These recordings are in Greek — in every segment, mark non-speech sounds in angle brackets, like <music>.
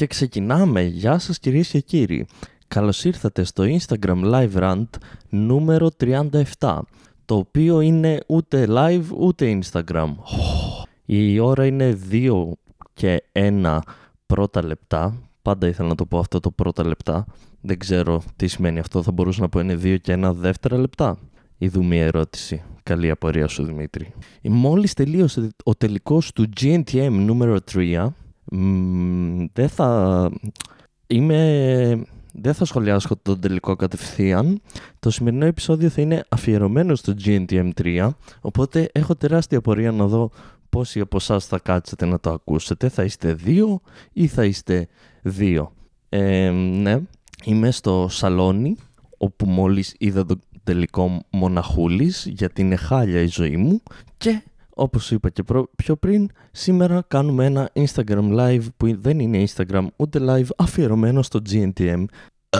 Και ξεκινάμε. Γεια σας κυρίες και κύριοι. Καλώς ήρθατε στο Instagram Live Rant νούμερο 37, το οποίο είναι ούτε live ούτε Instagram. Η ώρα είναι 2 και 1 πρώτα λεπτά. Πάντα ήθελα να το πω αυτό το πρώτα λεπτά. Δεν ξέρω τι σημαίνει αυτό. Θα μπορούσα να πω είναι 2 και 1 δεύτερα λεπτά. Είδου μια ερώτηση. Καλή απορία σου Δημήτρη. Μόλις τελείωσε ο τελικός του GNTM νούμερο 3, δεν θα... Είμαι... Δεν θα σχολιάσω τον τελικό κατευθείαν. Το σημερινό επεισόδιο θα είναι αφιερωμένο στο GNTM 3, οπότε έχω τεράστια απορία να δω πόσοι από εσάς θα κάτσετε να το ακούσετε. Θα είστε δύο ή θα είστε δύο. Ε, ναι, είμαι στο σαλόνι όπου μόλις είδα τον τελικό μοναχούλης γιατί είναι χάλια η ζωή μου και όπως είπα και πιο πριν σήμερα κάνουμε ένα Instagram live που δεν είναι Instagram ούτε live αφιερωμένο στο GNTM ε,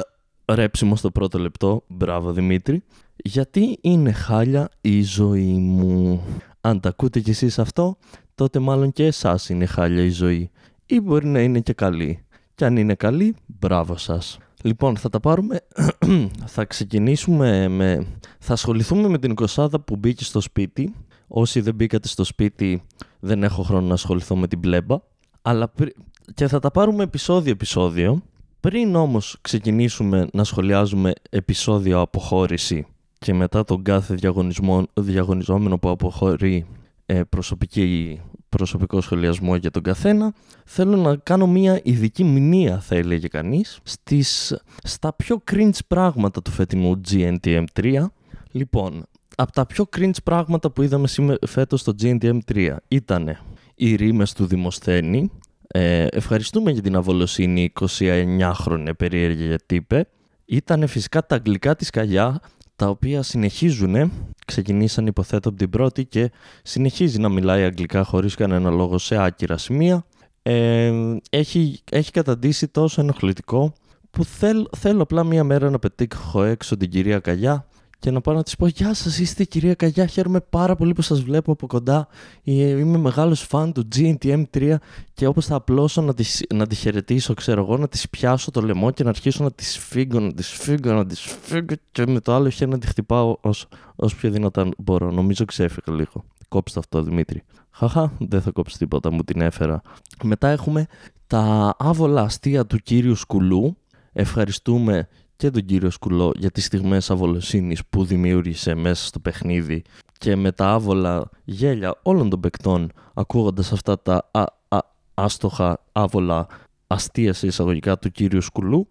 ρέψιμο στο πρώτο λεπτό, μπράβο Δημήτρη γιατί είναι χάλια η ζωή μου; Αν τα ακούτε κι εσείς αυτό τότε μάλλον και εσάς είναι χάλια η ζωή ή μπορεί να είναι και καλή και αν είναι καλή, μπράβο σας Λοιπόν, θα τα πάρουμε. <clears throat> θα ξεκινήσουμε με. Θα ασχοληθούμε με την κοσάδα που μπήκε στο σπίτι. Όσοι δεν μπήκατε στο σπίτι, δεν έχω χρόνο να ασχοληθώ με την πλέμπα. Αλλά Και θα τα πάρουμε επεισόδιο-επεισόδιο. Πριν όμως ξεκινήσουμε να σχολιάζουμε επεισόδιο αποχώρηση και μετά τον κάθε διαγωνισμό, διαγωνιζόμενο που αποχωρεί ε, προσωπική προσωπικό σχολιασμό για τον καθένα, θέλω να κάνω μια ειδική μνήα, θα έλεγε κανείς, στις, στα πιο cringe πράγματα του φετινού GNTM3. Λοιπόν, από τα πιο cringe πράγματα που είδαμε σήμερα φέτος στο GNTM3 ήταν οι ρήμες του Δημοσθένη. Ε, ευχαριστούμε για την αβολοσύνη 29χρονη περίεργη τύπε. Ήταν φυσικά τα αγγλικά της Καγιά τα οποία συνεχίζουν, ξεκινήσαν υποθέτω από την πρώτη και συνεχίζει να μιλάει αγγλικά χωρίς κανένα λόγο σε άκυρα σημεία. Ε, έχει, έχει καταντήσει τόσο ενοχλητικό που θέλ, θέλω απλά μία μέρα να πετύχω έξω την κυρία Καγιά και να πάω να της πω Γεια σας, είστε η κυρία Καγιά. Χαίρομαι πάρα πολύ που σας βλέπω από κοντά. Ε, είμαι μεγάλος φαν του GNTM3 και όπως θα απλώσω να τη, να τη χαιρετήσω, ξέρω εγώ, να της πιάσω το λαιμό και να αρχίσω να της φύγω, να της φύγω, να της φύγω και με το άλλο χέρι να τη χτυπάω όσο, όσο πιο δυνατά μπορώ. Νομίζω ξέφυγα λίγο. Κόψτε αυτό, Δημήτρη. Χαχά, δεν θα κόψεις τίποτα, μου την έφερα. Μετά έχουμε τα άβολα αστεία του κύριου Σκουλού. Ευχαριστούμε και τον κύριο Σκουλό για τις στιγμές αβολοσύνης που δημιούργησε μέσα στο παιχνίδι και με τα άβολα γέλια όλων των παικτών ακούγοντας αυτά τα α, α, άστοχα άβολα αστεία σε εισαγωγικά του κύριου Σκουλού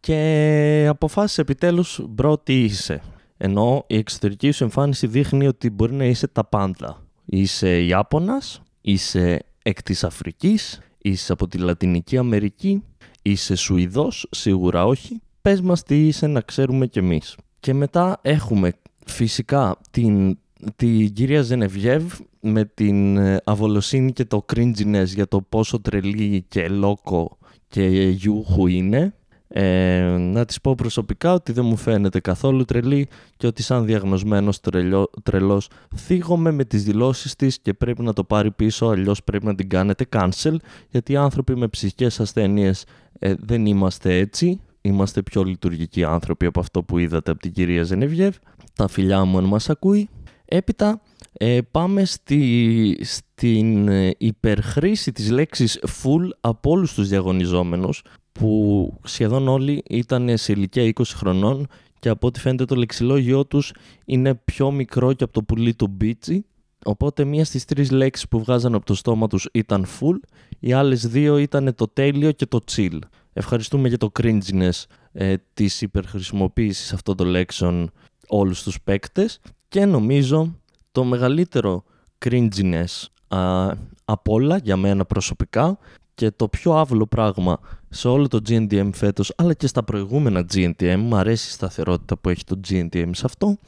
και αποφάσισε επιτέλους bro τι είσαι. Ενώ η εξωτερική σου εμφάνιση δείχνει ότι μπορεί να είσαι τα πάντα. Είσαι Ιάπωνας, είσαι εκ της Αφρικής, είσαι από τη Λατινική Αμερική, είσαι Σουηδός, σίγουρα όχι, πες μας τι είσαι να ξέρουμε κι εμείς. Και μετά έχουμε φυσικά την, την κυρία Ζενεβιέβ με την ε, αβολοσύνη και το cringiness για το πόσο τρελή και λόκο και γιούχου είναι. Ε, να της πω προσωπικά ότι δεν μου φαίνεται καθόλου τρελή και ότι σαν διαγνωσμένος τρελό, τρελός θίγομαι με τις δηλώσεις της και πρέπει να το πάρει πίσω αλλιώς πρέπει να την κάνετε cancel γιατί οι άνθρωποι με ψυχικές ασθένειες ε, δεν είμαστε έτσι είμαστε πιο λειτουργικοί άνθρωποι από αυτό που είδατε από την κυρία Ζενεβιέβ. Τα φιλιά μου αν μας ακούει. Έπειτα ε, πάμε στη, στην ε, υπερχρήση της λέξης full από όλους τους διαγωνιζόμενους που σχεδόν όλοι ήταν σε ηλικία 20 χρονών και από ό,τι φαίνεται το λεξιλόγιο τους είναι πιο μικρό και από το πουλί του μπίτσι Οπότε μία στις τρεις λέξεις που βγάζαν από το στόμα τους ήταν full, οι άλλες δύο ήταν το τέλειο και το chill. Ευχαριστούμε για το cringiness ε, της υπερχρησιμοποίησης αυτών των λέξεων όλους τους παίκτες. Και νομίζω το μεγαλύτερο cringiness α, από όλα για μένα προσωπικά και το πιο άβολο πράγμα σε όλο το GNTM φέτος αλλά και στα προηγούμενα GNTM, μου αρέσει η σταθερότητα που έχει το GNTM σε αυτό,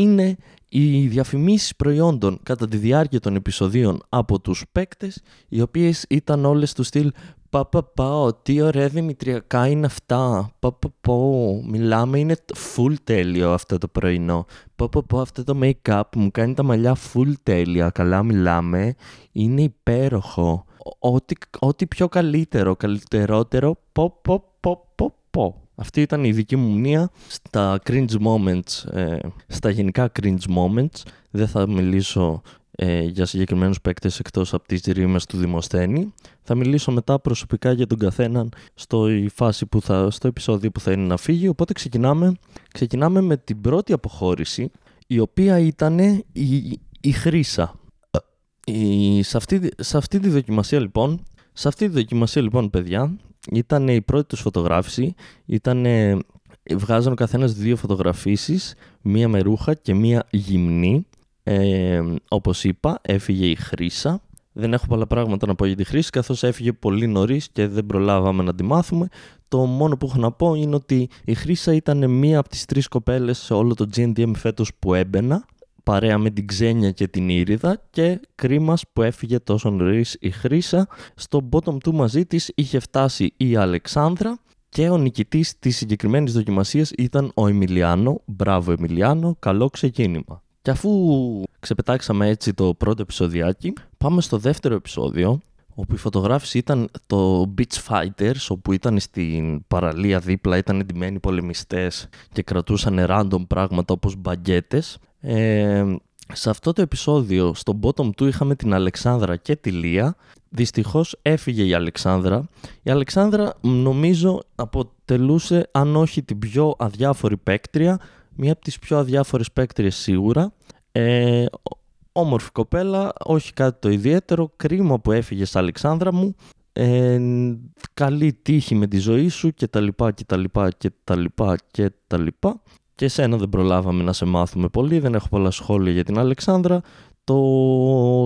είναι οι διαφημίσεις προϊόντων κατά τη διάρκεια των επεισοδίων από τους παίκτες οι οποίες ήταν όλες του στυλ Πα, πα, πα, τι ωραία δημητριακά είναι αυτά. Πα, πα, πα, μιλάμε, είναι full τέλειο αυτό το πρωινό. Πα, πα, πα, αυτό το make-up μου κάνει τα μαλλιά full τέλεια. Καλά μιλάμε, είναι υπέροχο. ό,τι, ό,τι πιο καλύτερο, καλύτερότερο, πω, πω, πω, πω, πω. Αυτή ήταν η δική μου μνήμα στα cringe moments, ε, στα γενικά cringe moments. Δεν θα μιλήσω ε, για συγκεκριμένους παίκτες εκτός από τις ρήμες του Δημοσθένη. Θα μιλήσω μετά προσωπικά για τον καθέναν στο, φάση που θα, στο επεισόδιο που θα είναι να φύγει. Οπότε ξεκινάμε, ξεκινάμε με την πρώτη αποχώρηση, η οποία ήταν η, η Χρύσα. Η, σε, αυτή, σε αυτή τη δοκιμασία λοιπόν, σε αυτή τη δοκιμασία λοιπόν παιδιά, ήταν η πρώτη τους φωτογράφηση, ήταν, βγάζαν ο καθένας δύο φωτογραφίσεις, μία με ρούχα και μία γυμνή. Ε, όπως είπα, έφυγε η Χρύσα. Δεν έχω πολλά πράγματα να πω για τη Χρύση, καθώς έφυγε πολύ νωρίς και δεν προλάβαμε να τη μάθουμε. Το μόνο που έχω να πω είναι ότι η Χρύσα ήταν μία από τις τρεις κοπέλες σε όλο το GNTM φέτος που έμπαινα παρέα με την Ξένια και την Ήριδα και κρίμα που έφυγε τόσο νωρίς η Χρύσα. Στο bottom του μαζί της είχε φτάσει η Αλεξάνδρα και ο νικητής της συγκεκριμένης δοκιμασίας ήταν ο Εμιλιάνο. Μπράβο Εμιλιάνο, καλό ξεκίνημα. Και αφού ξεπετάξαμε έτσι το πρώτο επεισοδιάκι, πάμε στο δεύτερο επεισόδιο, όπου η φωτογράφηση ήταν το Beach Fighters, όπου ήταν στην παραλία δίπλα, ήταν εντυμένοι πολεμιστές και κρατούσαν random πράγματα όπως μπαγκέτες. Ε, σε αυτό το επεισόδιο, στο bottom του είχαμε την Αλεξάνδρα και τη Λία. Δυστυχώς έφυγε η Αλεξάνδρα. Η Αλεξάνδρα νομίζω αποτελούσε, αν όχι την πιο αδιάφορη παίκτρια, μία από τις πιο αδιάφορες παίκτριες σίγουρα. Ε, όμορφη κοπέλα, όχι κάτι το ιδιαίτερο, κρίμα που έφυγε στα Αλεξάνδρα μου. Ε, καλή τύχη με τη ζωή σου και τα λοιπά και τα λοιπά και τα λοιπά και τα λοιπά. Και εσένα δεν προλάβαμε να σε μάθουμε πολύ, δεν έχω πολλά σχόλια για την Αλεξάνδρα. Το,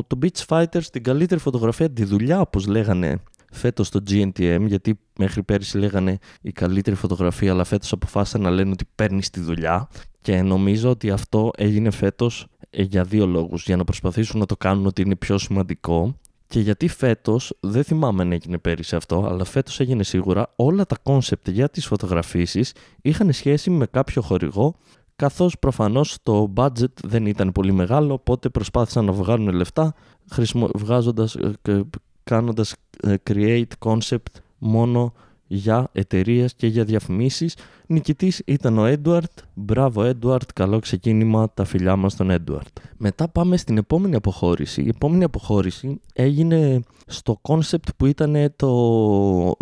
το Beach Fighters, την καλύτερη φωτογραφία, τη δουλειά όπως λέγανε φέτος στο GNTM, γιατί μέχρι πέρυσι λέγανε η καλύτερη φωτογραφία, αλλά φέτος αποφάσισαν να λένε ότι παίρνεις τη δουλειά. Και νομίζω ότι αυτό έγινε φέτος ε, για δύο λόγους. Για να προσπαθήσουν να το κάνουν ότι είναι πιο σημαντικό και γιατί φέτος, δεν θυμάμαι αν έγινε πέρυσι αυτό, αλλά φέτος έγινε σίγουρα, όλα τα κόνσεπτ για τις φωτογραφίσεις είχαν σχέση με κάποιο χορηγό, καθώς προφανώς το budget δεν ήταν πολύ μεγάλο, οπότε προσπάθησαν να βγάλουν λεφτά βγάζοντας, ε, κάνοντας ε, create concept μόνο για εταιρείες και για διαφημίσεις. Νικητής ήταν ο Έντουαρτ. Μπράβο Έντουαρτ, καλό ξεκίνημα, τα φιλιά μας στον Έντουαρτ. Μετά πάμε στην επόμενη αποχώρηση. Η επόμενη αποχώρηση έγινε στο concept που ήταν το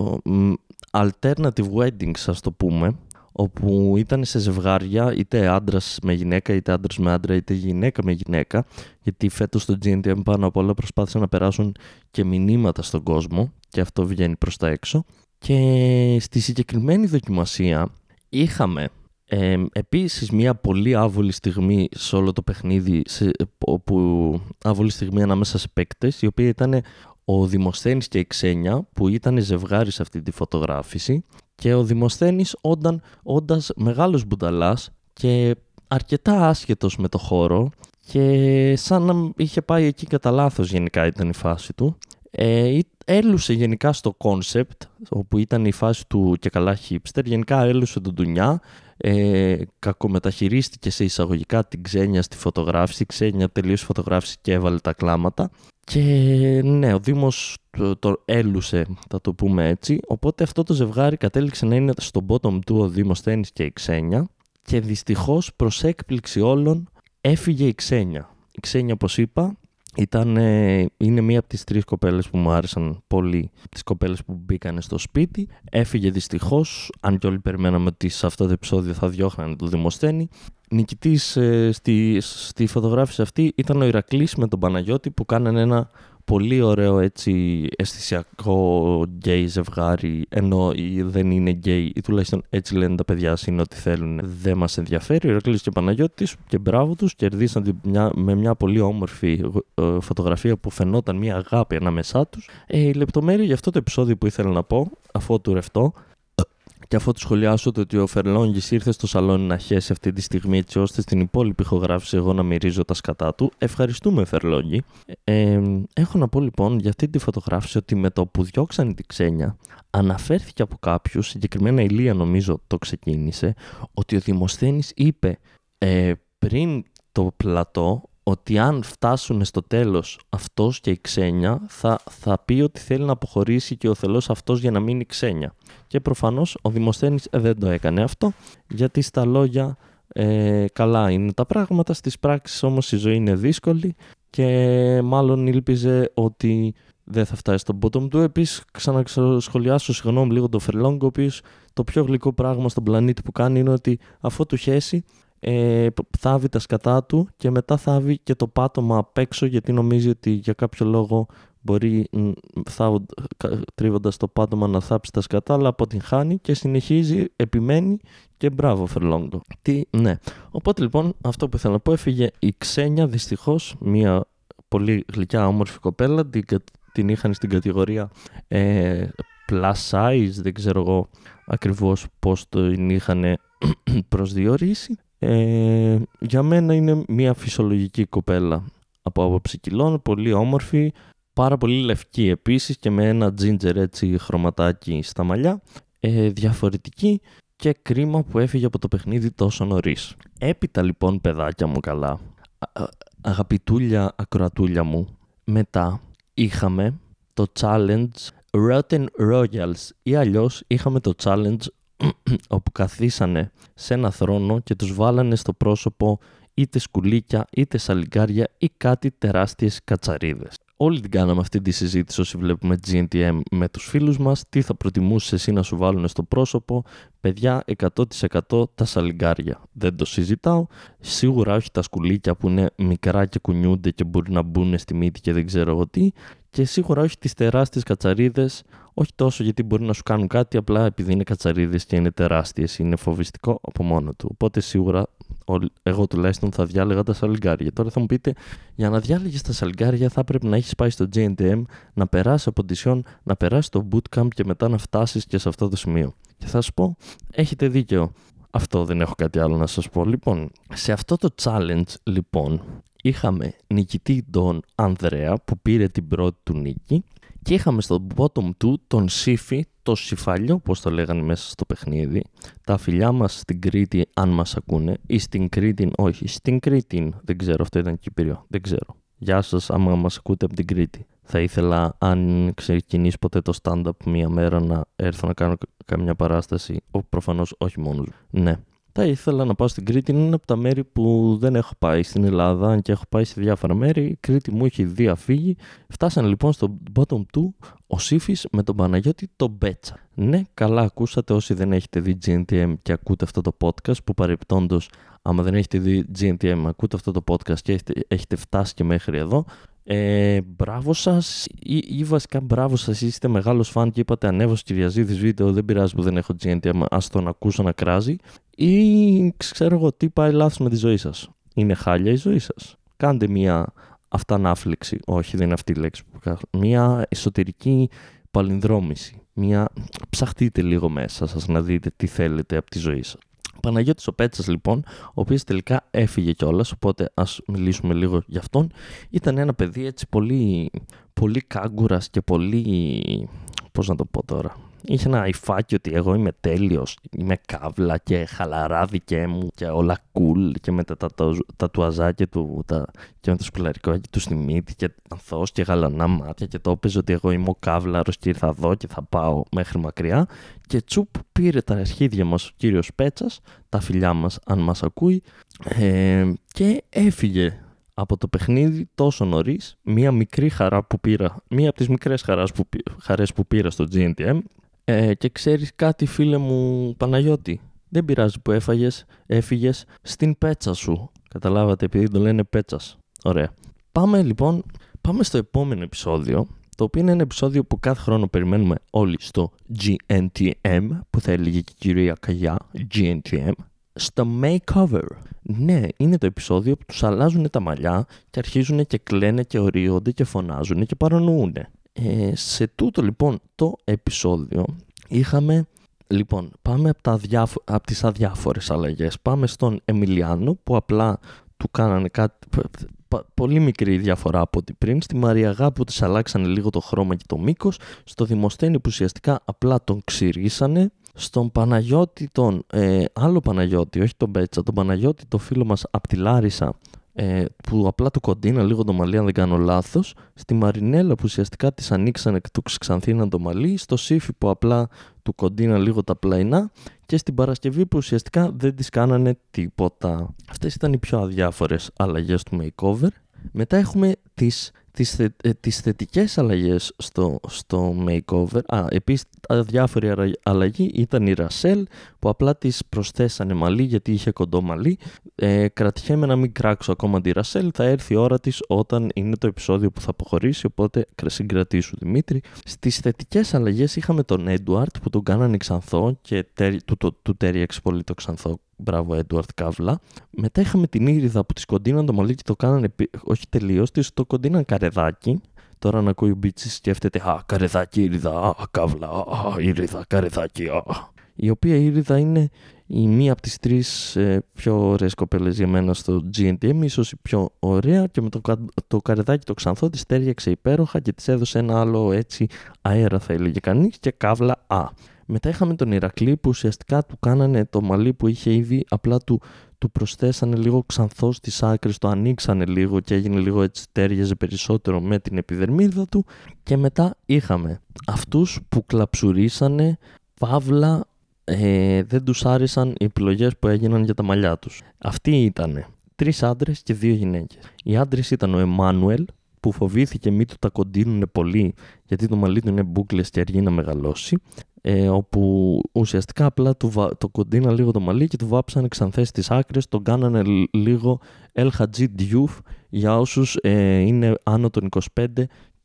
alternative weddings, ας το πούμε, όπου ήταν σε ζευγάρια είτε άντρας με γυναίκα, είτε άντρας με άντρα, είτε γυναίκα με γυναίκα. Γιατί φέτος στο GNTM πάνω απ' όλα προσπάθησαν να περάσουν και μηνύματα στον κόσμο και αυτό βγαίνει προς τα έξω. Και στη συγκεκριμένη δοκιμασία είχαμε ε, επίσης μια πολύ άβολη στιγμή σε όλο το παιχνίδι, σε, όπου άβολη στιγμή ανάμεσα σε παίκτες, η οποία ήταν ο Δημοσθένης και η Ξένια, που ήταν ζευγάρι σε αυτή τη φωτογράφηση και ο Δημοσθένης όνταν, όντας μεγάλος μπουνταλάς και αρκετά άσχετος με το χώρο και σαν να είχε πάει εκεί κατά λάθος γενικά ήταν η φάση του. Ε, έλουσε γενικά στο κόνσεπτ, όπου ήταν η φάση του και καλά hipster, γενικά έλουσε τον ντουνιά, ε, κακομεταχειρίστηκε σε εισαγωγικά την Ξένια στη φωτογράφηση, η Ξένια τελείωσε φωτογράφηση και έβαλε τα κλάματα. Και ναι, ο Δήμος το, το έλουσε, θα το πούμε έτσι, οπότε αυτό το ζευγάρι κατέληξε να είναι στο bottom του ο Δήμος Τένις και η Ξένια. Και δυστυχώς προς έκπληξη όλων έφυγε η Ξένια. Η Ξένια όπως είπα ήταν, είναι μία από τις τρεις κοπέλες που μου άρεσαν πολύ, τις κοπέλες που μπήκαν στο σπίτι. Έφυγε δυστυχώς, αν και όλοι περιμέναμε ότι σε αυτό το επεισόδιο θα διώχνανε το Δημοσθένη. Νικητής ε, στη, στη φωτογράφηση αυτή ήταν ο Ηρακλής με τον Παναγιώτη που κάνανε ένα πολύ ωραίο έτσι αισθησιακό γκέι ζευγάρι ενώ δεν είναι γκέι ή τουλάχιστον έτσι λένε τα παιδιά είναι ό,τι θέλουν δεν μας ενδιαφέρει. Ο Ηρακλής και ο Παναγιώτης και μπράβο τους κερδίσαν μια, με μια πολύ όμορφη ε, φωτογραφία που φαινόταν μια αγάπη ανάμεσά τους. Ε, η λεπτομέρεια για αυτό το επεισόδιο που ήθελα να πω αφού του ρευτώ και αφού του σχολιάσω το ότι ο Φερλόγγι ήρθε στο σαλόνι να χέσει αυτή τη στιγμή έτσι ώστε στην υπόλοιπη ηχογράφηση εγώ να μυρίζω τα σκατά του, ευχαριστούμε Φερλόγγι. Ε, έχω να πω λοιπόν για αυτή τη φωτογράφηση ότι με το που διώξαν την ξένια αναφέρθηκε από κάποιους, συγκεκριμένα η Λία νομίζω το ξεκίνησε, ότι ο Δημοσθένης είπε ε, πριν το πλατό ότι αν φτάσουν στο τέλος αυτός και η ξένια θα, θα πει ότι θέλει να αποχωρήσει και ο θελός αυτός για να μείνει ξένια. Και προφανώς ο Δημοσθένης ε, δεν το έκανε αυτό γιατί στα λόγια ε, καλά είναι τα πράγματα, στις πράξεις όμως η ζωή είναι δύσκολη και μάλλον ήλπιζε ότι δεν θα φτάσει στον bottom του. Επίσης, ξανασχολιάσω συγγνώμη λίγο το Φερλόγκ, ο οποίος το πιο γλυκό πράγμα στον πλανήτη που κάνει είναι ότι αφού του χέσει, ε, θάβει τα σκατά του και μετά θάβει και το πάτωμα απ' έξω γιατί νομίζει ότι για κάποιο λόγο μπορεί τρίβοντας το πάτωμα να θάψει τα σκατά αλλά αποτυγχάνει και συνεχίζει, επιμένει και μπράβο Φερλόγκο. Τι, ναι. Οπότε λοιπόν αυτό που ήθελα να πω έφυγε η Ξένια δυστυχώς μια πολύ γλυκιά όμορφη κοπέλα την, την είχαν στην κατηγορία ε, plus size δεν ξέρω εγώ ακριβώς πώς το είχαν <clears throat> προσδιορίσει ε, για μένα είναι μια φυσιολογική κοπέλα. Από άποψη κιλών, πολύ όμορφη, πάρα πολύ λευκή επίσης και με ένα ginger έτσι χρωματάκι στα μαλλιά, ε, διαφορετική και κρίμα που έφυγε από το παιχνίδι τόσο νωρίς. Έπειτα λοιπόν παιδάκια μου καλά, αγαπητούλια ακροατούλια μου, μετά είχαμε το challenge Rotten Royals ή αλλιώς είχαμε το challenge <clears throat> όπου καθίσανε σε ένα θρόνο και τους βάλανε στο πρόσωπο είτε σκουλίκια, είτε σαλιγκάρια ή κάτι τεράστιες κατσαρίδες. Όλοι την κάναμε αυτή τη συζήτηση όσοι βλέπουμε GNTM με τους φίλους μας. Τι θα προτιμούσε εσύ να σου βάλουν στο πρόσωπο. Παιδιά, 100% τα σαλιγκάρια. Δεν το συζητάω. Σίγουρα όχι τα σκουλίκια που είναι μικρά και κουνιούνται και μπορεί να μπουν στη μύτη και δεν ξέρω εγώ τι. Και σίγουρα όχι τις τεράστιες κατσαρίδες όχι τόσο γιατί μπορεί να σου κάνουν κάτι, απλά επειδή είναι κατσαρίδες και είναι τεράστιες, είναι φοβιστικό από μόνο του. Οπότε σίγουρα εγώ τουλάχιστον θα διάλεγα τα σαλιγκάρια. Τώρα θα μου πείτε, για να διάλεγες τα σαλιγκάρια θα πρέπει να έχεις πάει στο GNTM, να περάσεις από Σιόν, να περάσεις το bootcamp και μετά να φτάσεις και σε αυτό το σημείο. Και θα σου πω, έχετε δίκιο. Αυτό δεν έχω κάτι άλλο να σας πω. Λοιπόν, σε αυτό το challenge, λοιπόν, είχαμε νικητή τον Ανδρέα που πήρε την πρώτη του νίκη και είχαμε στο bottom του τον Σύφη, το Σιφάλιο, όπως το λέγανε μέσα στο παιχνίδι. Τα φιλιά μας στην Κρήτη, αν μας ακούνε, ή στην Κρήτη, όχι, στην Κρήτη, δεν ξέρω, αυτό ήταν Κύπριο, δεν ξέρω. Γεια σας, άμα μας ακούτε από την Κρήτη. Θα ήθελα, αν ξεκινήσει ποτέ το stand-up μία μέρα, να έρθω να κάνω καμιά παράσταση. Ο, προφανώς όχι μόνος. Ναι, θα ήθελα να πάω στην Κρήτη. Είναι ένα από τα μέρη που δεν έχω πάει στην Ελλάδα, αν και έχω πάει σε διάφορα μέρη. Η Κρήτη μου έχει διαφύγει. Φτάσανε λοιπόν στο bottom του ο Σύφης με τον Παναγιώτη τον Μπέτσα. Ναι, καλά ακούσατε όσοι δεν έχετε δει GNTM και ακούτε αυτό το podcast, που παρεπτόντω, άμα δεν έχετε δει GNTM, ακούτε αυτό το podcast και έχετε, έχετε φτάσει και μέχρι εδώ. Ε, μπράβο σας, ή, ή, βασικά μπράβο σας, είστε μεγάλος φαν και είπατε ανέβω στη Κυριαζίδης βίντεο. Δεν πειράζει που δεν έχω GNTM, ας τον ακούσω να κράζει. Ή ξέρω εγώ τι πάει λάθος με τη ζωή σας. Είναι χάλια η ζωή σας. Κάντε μια αυτανάφλεξη. Όχι, δεν είναι αυτή η λέξη που κάνω. Μια εσωτερική παλινδρόμηση. Μια... Ψαχτείτε λίγο μέσα σας να δείτε τι θέλετε από τη ζωή σας. Παναγιώτης ο Πέτσας, λοιπόν, ο οποίος τελικά έφυγε κιόλας, οπότε ας μιλήσουμε λίγο γι' αυτόν. Ήταν ένα παιδί έτσι πολύ, πολύ κάγκουρας και πολύ. Πώς να το πω τώρα είχε ένα υφάκι ότι εγώ είμαι τέλειος, είμαι καύλα και χαλαρά δικέ μου και όλα cool και με τα, τα, τουαζάκια του τα, και με το σπουλαρικό του στη μύτη και ανθός και γαλανά μάτια και το έπαιζε ότι εγώ είμαι ο καύλαρος και ήρθα εδώ και θα πάω μέχρι μακριά και τσουπ πήρε τα αρχίδια μας ο κύριος Πέτσας, τα φιλιά μας αν μας ακούει ε, και έφυγε από το παιχνίδι τόσο νωρίς, μία μικρή χαρά που πήρα, μία από τις μικρές χαρές που, χαρές που πήρα στο GNTM ε, και ξέρεις κάτι φίλε μου Παναγιώτη, δεν πειράζει που έφαγες, έφυγες στην πέτσα σου. Καταλάβατε επειδή το λένε πέτσας. Ωραία. Πάμε λοιπόν, πάμε στο επόμενο επεισόδιο, το οποίο είναι ένα επεισόδιο που κάθε χρόνο περιμένουμε όλοι στο GNTM, που θα έλεγε και η κυρία Καγιά, GNTM, στο makeover. Ναι, είναι το επεισόδιο που τους αλλάζουν τα μαλλιά και αρχίζουν και κλαίνε και ορίονται και φωνάζουν και παρανοούν. Ε, σε τούτο λοιπόν το επεισόδιο είχαμε Λοιπόν, πάμε από, τα διάφο- από τις αδιάφορες αλλαγές. Πάμε στον Εμιλιάνο που απλά του κάνανε κάτι πολύ μικρή διαφορά από ό,τι πριν. Στη Μαριαγά που της αλλάξανε λίγο το χρώμα και το μήκος. Στο Δημοσθένη που ουσιαστικά απλά τον ξυρίσανε. Στον Παναγιώτη τον, ε, άλλο Παναγιώτη, όχι τον Μπέτσα, τον Παναγιώτη το φίλο μας από τη Λάρισα ε, που απλά του κοντίνα λίγο το μαλλί αν δεν κάνω λάθος, στη Μαρινέλα που ουσιαστικά της ανοίξανε και του ξανθήναν το μαλλί, στο Σύφι που απλά του κοντίνα λίγο τα πλαϊνά και στην Παρασκευή που ουσιαστικά δεν τις κάνανε τίποτα. Αυτές ήταν οι πιο αδιάφορες αλλαγές του makeover. Μετά έχουμε τις τις, θε, ε, τις θετικές αλλαγές στο, στο makeover. Α, επίσης διάφορη αλλαγή ήταν η Ρασέλ που απλά της προσθέσανε μαλλί γιατί είχε κοντό μαλλί. Ε, κρατιέμαι να μην κράξω ακόμα τη Ρασέλ, θα έρθει η ώρα της όταν είναι το επεισόδιο που θα αποχωρήσει, οπότε συγκρατήσου Δημήτρη. Στις θετικές αλλαγές είχαμε τον Έντουαρτ που τον κάνανε ξανθό και του, του, του τέριαξε πολύ το ξανθό Μπράβο, Έντουαρτ Καύλα. Μετά είχαμε την Ήριδα που της κοντίναν το μαλλί και το κάνανε, όχι τελείως, της το κοντίναν καρεδάκι. Τώρα να ακούει ο Μπίτσι σκέφτεται Α, καρεδάκι, Ήριδα, Α, Καύλα, Α, Ήριδα, καρεδάκι, Α. Η οποία Ήριδα είναι η μία από τις τρεις ε, πιο ωραίες κοπέλες για μένα στο GNTM, ίσως η πιο ωραία και με το, το καρεδάκι το ξανθό της τέριαξε υπέροχα και της έδωσε ένα άλλο έτσι αέρα θα έλεγε κανείς και καύλα Α. Μετά είχαμε τον Ηρακλή που ουσιαστικά του κάνανε το μαλλί που είχε ήδη, απλά του, του προσθέσανε λίγο ξανθό στις άκρες, το ανοίξανε λίγο και έγινε λίγο έτσι τέριαζε περισσότερο με την επιδερμίδα του και μετά είχαμε αυτούς που κλαψουρίσανε παύλα ε, δεν τους άρεσαν οι επιλογές που έγιναν για τα μαλλιά τους. Αυτοί ήταν τρεις άντρες και δύο γυναίκες. Οι άντρες ήταν ο Εμμάνουελ που φοβήθηκε μη του τα κοντίνουν πολύ γιατί το μαλλί του είναι μπούκλες και αργεί να μεγαλώσει ε, όπου ουσιαστικά απλά του, το κοντίνα λίγο το μαλλί και του βάψανε ξανθές στις άκρες, τον κάνανε λίγο El Hadji Diouf για όσους ε, είναι άνω των 25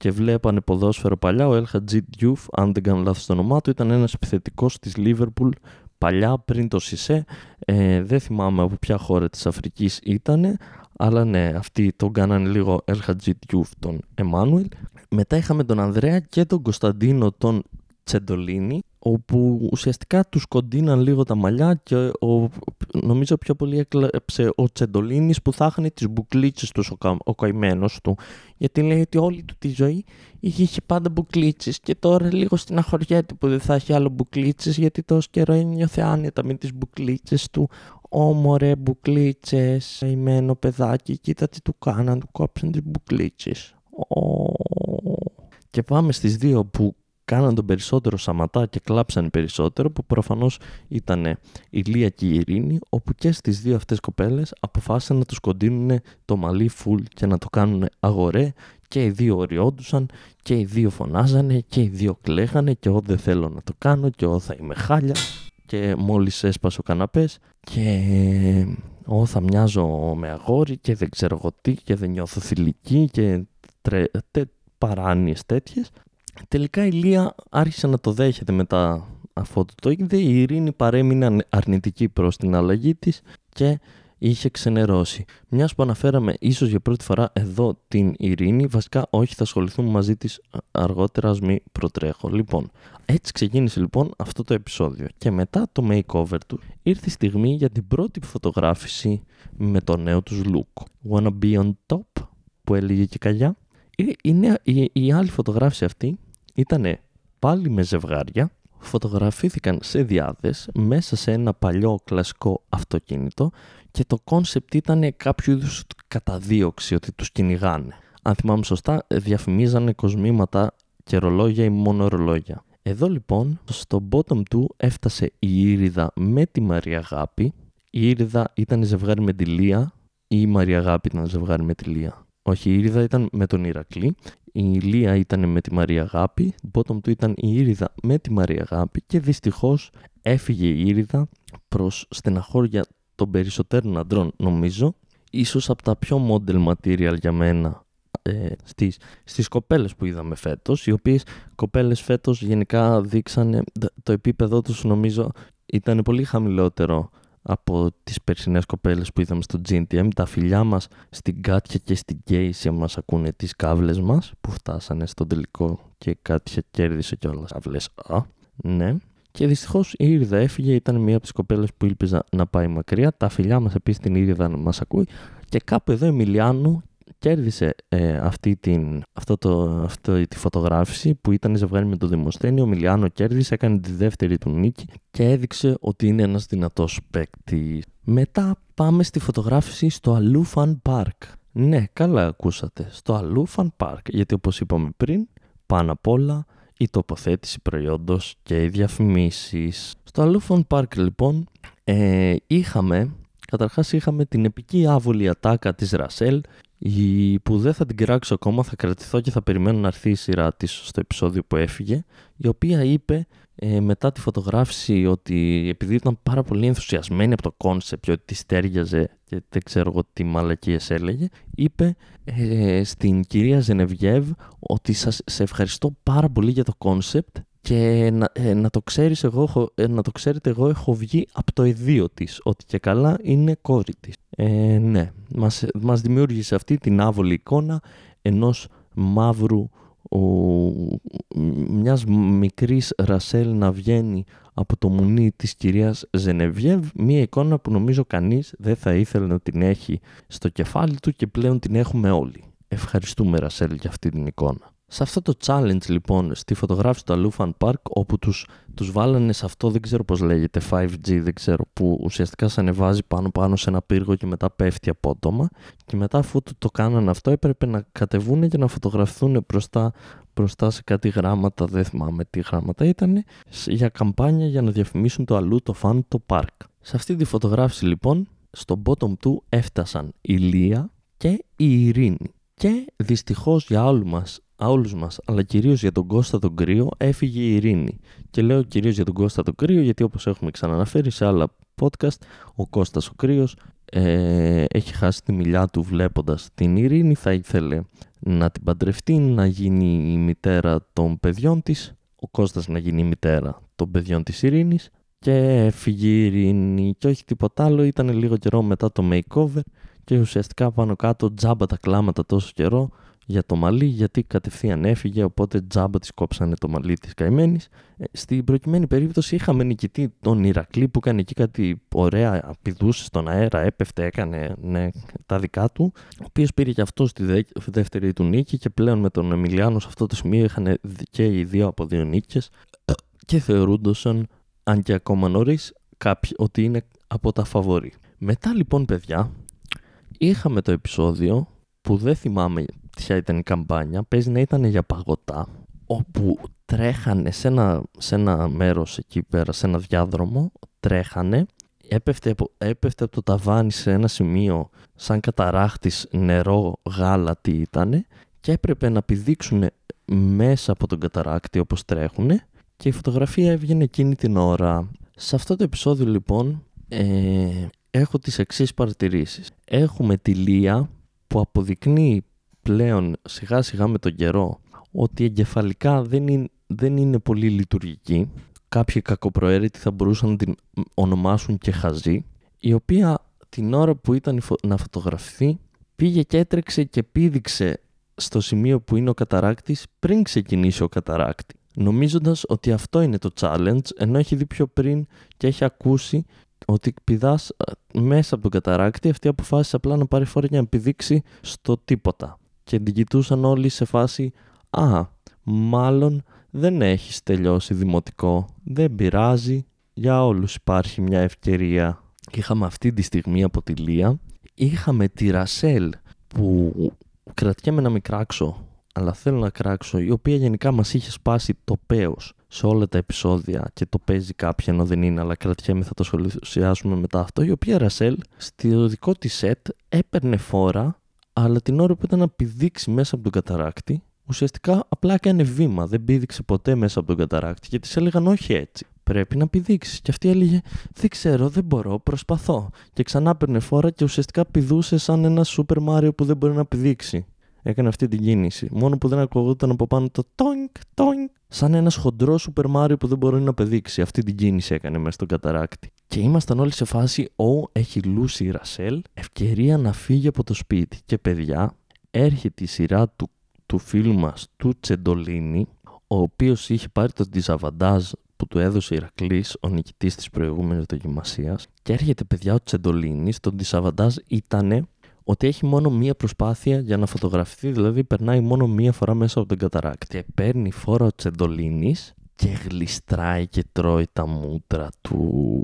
και βλέπανε ποδόσφαιρο παλιά. Ο El Hadji Diouf, αν δεν κάνω λάθος το όνομά του, ήταν ένας επιθετικός της Liverpool παλιά πριν το Σισε. Ε, δεν θυμάμαι από ποια χώρα της Αφρικής ήταν, αλλά ναι, αυτοί τον κάνανε λίγο El Hadji Diouf τον Εμμάνουελ. Μετά είχαμε τον Ανδρέα και τον Κωνσταντίνο τον Τσεντολίνη, όπου ουσιαστικά τους κοντίναν λίγο τα μαλλιά και ο, νομίζω πιο πολύ έκλεψε ο Τσεντολίνης που θα είχαν τις μπουκλίτσες τους ο, ο καημένος του. Γιατί λέει ότι όλη του τη ζωή είχε, είχε πάντα μπουκλίτσες και τώρα λίγο στην αχωριέται που δεν θα έχει άλλο μπουκλίτσες γιατί τόσο καιρό ένιωθε άνετα με τις μπουκλίτσες του. Ω μπουκλίτσες, καημένο παιδάκι, κοίτα τι του κάναν, του κόψαν τις μπουκλίτσες. Και πάμε στις δύο που κάναν τον περισσότερο σαματά και κλάψαν περισσότερο που προφανώς ήταν η Λία και η Ειρήνη όπου και στις δύο αυτές κοπέλες αποφάσισαν να τους κοντίνουν το μαλλί φουλ και να το κάνουν αγορέ και οι δύο οριόντουσαν και οι δύο φωνάζανε και οι δύο κλαίγανε και εγώ δεν θέλω να το κάνω και εγώ θα είμαι χάλια και μόλις έσπασε ο καναπές και εγώ θα μοιάζω με αγόρι και δεν ξέρω εγώ τι και δεν νιώθω θηλυκή και τρε... τε... παράνοιες τέτοιες Τελικά η Λία άρχισε να το δέχεται μετά αφού το είδε. Η Ειρήνη παρέμεινε αρνητική προς την αλλαγή της και είχε ξενερώσει. Μιας που αναφέραμε ίσως για πρώτη φορά εδώ την Ειρήνη, βασικά όχι θα ασχοληθούμε μαζί της αργότερα, ας μην προτρέχω. Λοιπόν, έτσι ξεκίνησε λοιπόν αυτό το επεισόδιο και μετά το makeover του ήρθε η στιγμή για την πρώτη φωτογράφηση με το νέο τους look. Wanna be on top που έλεγε και καλιά. Η, η, η άλλη φωτογράφηση αυτή ήταν πάλι με ζευγάρια, φωτογραφήθηκαν σε δυάδες μέσα σε ένα παλιό κλασικό αυτοκίνητο και το κόνσεπτ ήταν κάποιο είδους καταδίωξη ότι τους κυνηγάνε. Αν θυμάμαι σωστά, διαφημίζανε κοσμήματα και ρολόγια ή μόνο ρολόγια. Εδώ λοιπόν, στο bottom του έφτασε η Ήριδα με τη Μαρία Αγάπη. Η Ήριδα ήταν ζευγάρι με τη Λία ή η Μαρία Αγάπη ήταν ζευγάρι με τη Λία; Όχι, η Ήριδα ήταν με τον Ηρακλή. Η Λία ήταν με τη Μαρία Αγάπη, bottom του ήταν η Ήριδα με τη Μαρία Αγάπη και δυστυχώς έφυγε η Ήριδα προς στεναχώρια των περισσότερων αντρών νομίζω, ίσως από τα πιο model material για μένα ε, στις, στις κοπέλες που είδαμε φέτος, οι οποίες κοπέλες φέτος γενικά δείξανε το επίπεδο τους νομίζω ήταν πολύ χαμηλότερο από τις περσινές κοπέλες που είδαμε στο GNTM, τα φιλιά μας στην Κάτια και στην Κέισια μας ακούνε τις κάβλες μας που φτάσανε στο τελικό και η Κάτια κέρδισε κιόλας κάβλες. Α, ναι. Και δυστυχώς η Ήριδα έφυγε, ήταν μία από τις κοπέλες που ήλπιζα να πάει μακριά. Τα φιλιά μας επίσης την Ήριδα να μας ακούει. Και κάπου εδώ η Μιλιάνου κέρδισε ε, αυτή την, αυτό το, αυτό, τη φωτογράφηση που ήταν ζευγάρι με το Δημοσθένιο. Ο Μιλιάνο κέρδισε, έκανε τη δεύτερη του νίκη και έδειξε ότι είναι ένας δυνατός παίκτη. Μετά πάμε στη φωτογράφηση στο Aloo Fun Park. Ναι, καλά ακούσατε. Στο Aloo Fun Park. Γιατί όπως είπαμε πριν, πάνω απ' όλα η τοποθέτηση προϊόντος και οι διαφημίσεις. Στο Allou Fun Park λοιπόν ε, είχαμε, καταρχάς είχαμε την επική άβολη ατάκα της Ρασέλ η, που δεν θα την κράξω ακόμα, θα κρατηθώ και θα περιμένω να έρθει η σειρά της στο επεισόδιο που έφυγε, η οποία είπε ε, μετά τη φωτογράφηση ότι επειδή ήταν πάρα πολύ ενθουσιασμένη από το κόνσεπτ και ότι της ταίριαζε και δεν ξέρω εγώ τι μαλακίες έλεγε, είπε ε, στην κυρία Ζενεβιέβ ότι σας σε ευχαριστώ πάρα πολύ για το κόνσεπτ και να, ε, να, το ξέρεις εγώ, ε, να το ξέρετε εγώ έχω βγει από το αιδοίο της ότι και καλά είναι κόρη της. Ε, ναι, μας, μας δημιούργησε αυτή την άβολη εικόνα ενός μαύρου ο, μιας μικρής Ρασέλ να βγαίνει από το μουνί της κυρίας Ζενεβιέβ μια εικόνα που νομίζω κανείς δεν θα ήθελε να την έχει στο κεφάλι του και πλέον την έχουμε όλοι. Ευχαριστούμε Ρασέλ για αυτή την εικόνα. Σε αυτό το challenge λοιπόν στη φωτογράφηση του Αλούφαν Park όπου τους, τους βάλανε σε αυτό δεν ξέρω πώς λέγεται 5G δεν ξέρω που ουσιαστικά σε ανεβάζει πάνω πάνω σε ένα πύργο και μετά πέφτει απότομα και μετά αφού το, το κάνανε αυτό έπρεπε να κατεβούν και να φωτογραφηθούν μπροστά, μπροστά σε κάτι γράμματα δεν θυμάμαι τι γράμματα ήταν για καμπάνια για να διαφημίσουν το αλλού το φαν το park. Σε αυτή τη φωτογράφηση λοιπόν στο bottom του έφτασαν η Λία και η Ειρήνη. Και δυστυχώς για όλους μας όλους μας, αλλά κυρίως για τον Κώστα τον Κρύο, έφυγε η ειρήνη. Και λέω κυρίως για τον Κώστα τον Κρύο, γιατί όπως έχουμε ξαναναφέρει σε άλλα podcast, ο Κώστας ο Κρύος ε, έχει χάσει τη μιλιά του βλέποντας την ειρήνη, θα ήθελε να την παντρευτεί, να γίνει η μητέρα των παιδιών της, ο Κώστας να γίνει η μητέρα των παιδιών της ειρήνης και έφυγε η ειρήνη και όχι τίποτα άλλο, ήταν λίγο καιρό μετά το makeover και ουσιαστικά πάνω κάτω τζάμπα τα κλάματα τόσο καιρό για το μαλλί γιατί κατευθείαν έφυγε οπότε τζάμπα της κόψανε το μαλλί της καημένης. Ε, στην προκειμένη περίπτωση είχαμε νικητή τον Ηρακλή που έκανε εκεί κάτι ωραία, πηδούσε στον αέρα, έπεφτε, έκανε ναι, τα δικά του ο οποίος πήρε και αυτός στη δεύτερη του νίκη και πλέον με τον Εμιλιάνο σε αυτό το σημείο είχαν και οι δύο από δύο νίκες και θεωρούνταν αν και ακόμα νωρίς ότι είναι από τα φαβορή. Μετά λοιπόν παιδιά είχαμε το επεισόδιο που δεν θυμάμαι ποια ήταν η καμπάνια, παίζει να ήταν για παγωτά, όπου τρέχανε σε ένα, σε ένα μέρος εκεί πέρα, σε ένα διάδρομο, τρέχανε, έπεφτε, έπεφτε από το ταβάνι σε ένα σημείο σαν καταράχτης νερό γάλα τι ήτανε και έπρεπε να πηδήξουν μέσα από τον καταράκτη όπως τρέχουνε και η φωτογραφία έβγαινε εκείνη την ώρα. Σε αυτό το επεισόδιο λοιπόν ε, έχω τις εξής παρατηρήσεις. Έχουμε τη Λία που αποδεικνύει πλέον σιγά σιγά με τον καιρό ότι εγκεφαλικά δεν είναι, δεν είναι πολύ λειτουργική. Κάποιοι κακοπροαίρετοι θα μπορούσαν να την ονομάσουν και χαζή, η οποία την ώρα που ήταν να φωτογραφηθεί πήγε και έτρεξε και πήδηξε στο σημείο που είναι ο καταράκτης πριν ξεκινήσει ο καταράκτη. Νομίζοντας ότι αυτό είναι το challenge, ενώ έχει δει πιο πριν και έχει ακούσει ότι πηδάς ε, μέσα από τον καταράκτη, αυτή αποφάσισε απλά να πάρει φόρα για να πηδήξει στο τίποτα και την κοιτούσαν όλοι σε φάση «Α, μάλλον δεν έχεις τελειώσει δημοτικό, δεν πειράζει, για όλους υπάρχει μια ευκαιρία». Είχαμε αυτή τη στιγμή από τη Λία, είχαμε τη Ρασέλ που κρατιέμαι να μην κράξω, αλλά θέλω να κράξω, η οποία γενικά μας είχε σπάσει το πέος σε όλα τα επεισόδια και το παίζει κάποια ενώ δεν είναι, αλλά κρατιέμαι θα το σχολιάσουμε μετά αυτό, η οποία Ρασέλ στο δικό της σετ έπαιρνε φόρα αλλά την ώρα που ήταν να πηδήξει μέσα από τον καταράκτη, ουσιαστικά απλά έκανε βήμα. Δεν πήδηξε ποτέ μέσα από τον καταράκτη και της έλεγαν όχι έτσι. Πρέπει να πηδήξεις. Και αυτή έλεγε Δεν ξέρω, δεν μπορώ, προσπαθώ. Και ξανά παίρνε φόρα και ουσιαστικά πηδούσε σαν ένα Σούπερ Μάριο που δεν μπορεί να πηδήξει. Έκανε αυτή την κίνηση. Μόνο που δεν ακουγόταν από πάνω το τόινκ, τόινκ. Σαν ένα χοντρό Σούπερ Μάριο που δεν μπορεί να πηδήξει. Αυτή την κίνηση έκανε μέσα στον καταράκτη. Και ήμασταν όλοι σε φάση, ο, έχει λούσει η Ρασέλ, ευκαιρία να φύγει από το σπίτι. Και παιδιά, έρχεται η σειρά του, του φίλου μας, του Τσεντολίνη, ο οποίος είχε πάρει το διζαβαντάζ που του έδωσε η Ηρακλής, ο νικητής της προηγούμενης δοκιμασίας. Και έρχεται παιδιά ο Τσεντολίνης, το διζαβαντάζ ήταν ότι έχει μόνο μία προσπάθεια για να φωτογραφηθεί, δηλαδή περνάει μόνο μία φορά μέσα από τον καταράκτη. Παίρνει φόρα ο Τσεντολίνης και γλιστράει και τρώει τα μούτρα του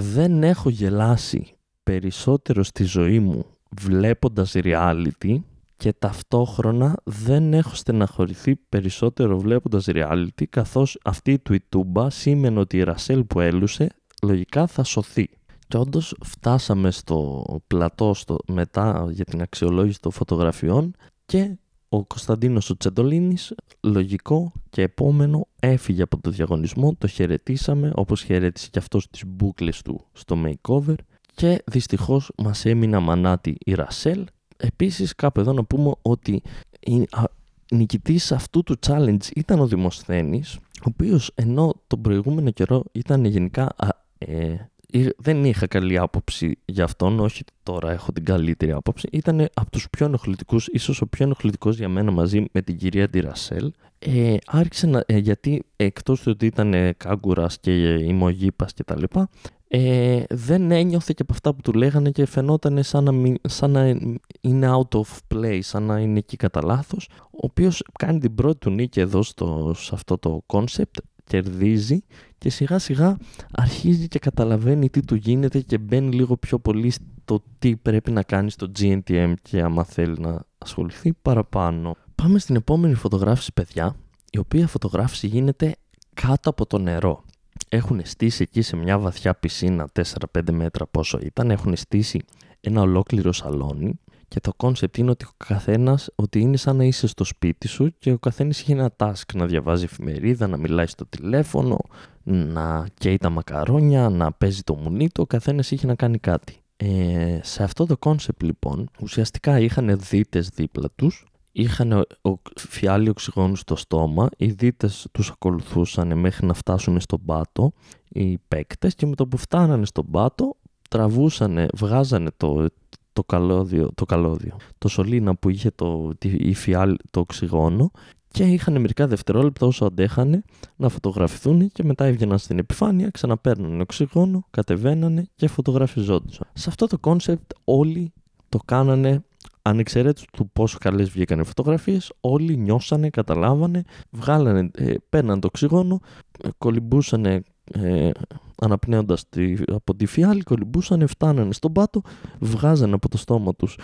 δεν έχω γελάσει περισσότερο στη ζωή μου βλέποντας reality και ταυτόχρονα δεν έχω στεναχωρηθεί περισσότερο βλέποντας reality καθώς αυτή η τουιτούμπα σήμαινε ότι η Ρασέλ που έλουσε λογικά θα σωθεί. Και όντως φτάσαμε στο πλατό στο, μετά για την αξιολόγηση των φωτογραφιών και ο Κωνσταντίνος ο Τσεντολίνης, λογικό και επόμενο, έφυγε από το διαγωνισμό, το χαιρετήσαμε όπως χαιρέτησε και αυτός τις μπούκλες του στο makeover και δυστυχώς μας έμεινε μανάτη η Ρασέλ. Επίσης κάπου εδώ να πούμε ότι η νικητής αυτού του challenge ήταν ο Δημοσθένης, ο οποίος ενώ τον προηγούμενο καιρό ήταν γενικά ε, δεν είχα καλή άποψη για αυτόν, όχι τώρα έχω την καλύτερη άποψη. Ήταν από τους πιο ενοχλητικούς, ίσως ο πιο ενοχλητικός για μένα μαζί με την κυρία Ντιρασέλ. Ε, άρχισε να, ε, γιατί εκτός του ότι ήταν ε, κάγκουρας και ημογήπας και τα λοιπά, ε, δεν ένιωθε και από αυτά που του λέγανε και φαινόταν σαν να, σαν να είναι out of place, σαν να είναι εκεί κατά λάθος, ο οποίος κάνει την πρώτη του νίκη εδώ στο, σε αυτό το concept κερδίζει και σιγά σιγά αρχίζει και καταλαβαίνει τι του γίνεται και μπαίνει λίγο πιο πολύ στο τι πρέπει να κάνει στο GNTM και άμα θέλει να ασχοληθεί παραπάνω. Πάμε στην επόμενη φωτογράφηση παιδιά, η οποία φωτογράφηση γίνεται κάτω από το νερό. Έχουν στήσει εκεί σε μια βαθιά πισίνα 4-5 μέτρα πόσο ήταν, έχουν στήσει ένα ολόκληρο σαλόνι και το κόνσεπτ είναι ότι ο καθένας, ότι είναι σαν να είσαι στο σπίτι σου και ο καθένας είχε ένα task να διαβάζει εφημερίδα, να μιλάει στο τηλέφωνο, να καίει τα μακαρόνια, να παίζει το μουνί του. Ο καθένας είχε να κάνει κάτι. Ε, σε αυτό το κόνσεπτ λοιπόν, ουσιαστικά είχαν δύτες δίπλα τους, είχαν φιάλη οξυγόνου στο στόμα, οι δύτες τους ακολουθούσαν μέχρι να φτάσουν στον πάτο οι παίκτες και με το που φτάνανε στον πάτο τραβούσανε, βγάζανε το, το καλώδιο, το, καλώδιο, το σωλήνα που είχε το, η φιάλ, το οξυγόνο και είχαν μερικά δευτερόλεπτα όσο αντέχανε να φωτογραφηθούν και μετά έβγαιναν στην επιφάνεια, ξαναπαίρνανε οξυγόνο, κατεβαίνανε και φωτογραφιζόντουσαν. Σε αυτό το κόνσεπτ όλοι το κάνανε ανεξαιρέτως του πόσο καλές βγήκαν οι φωτογραφίες, όλοι νιώσανε, καταλάβανε, βγάλανε, ε, παίρναν το οξυγόνο, ε, κολυμπούσανε ε, αναπνέοντας τη, από τη φιάλη, κολυμπούσαν, φτάνανε στον πάτο, βγάζανε από το στόμα τους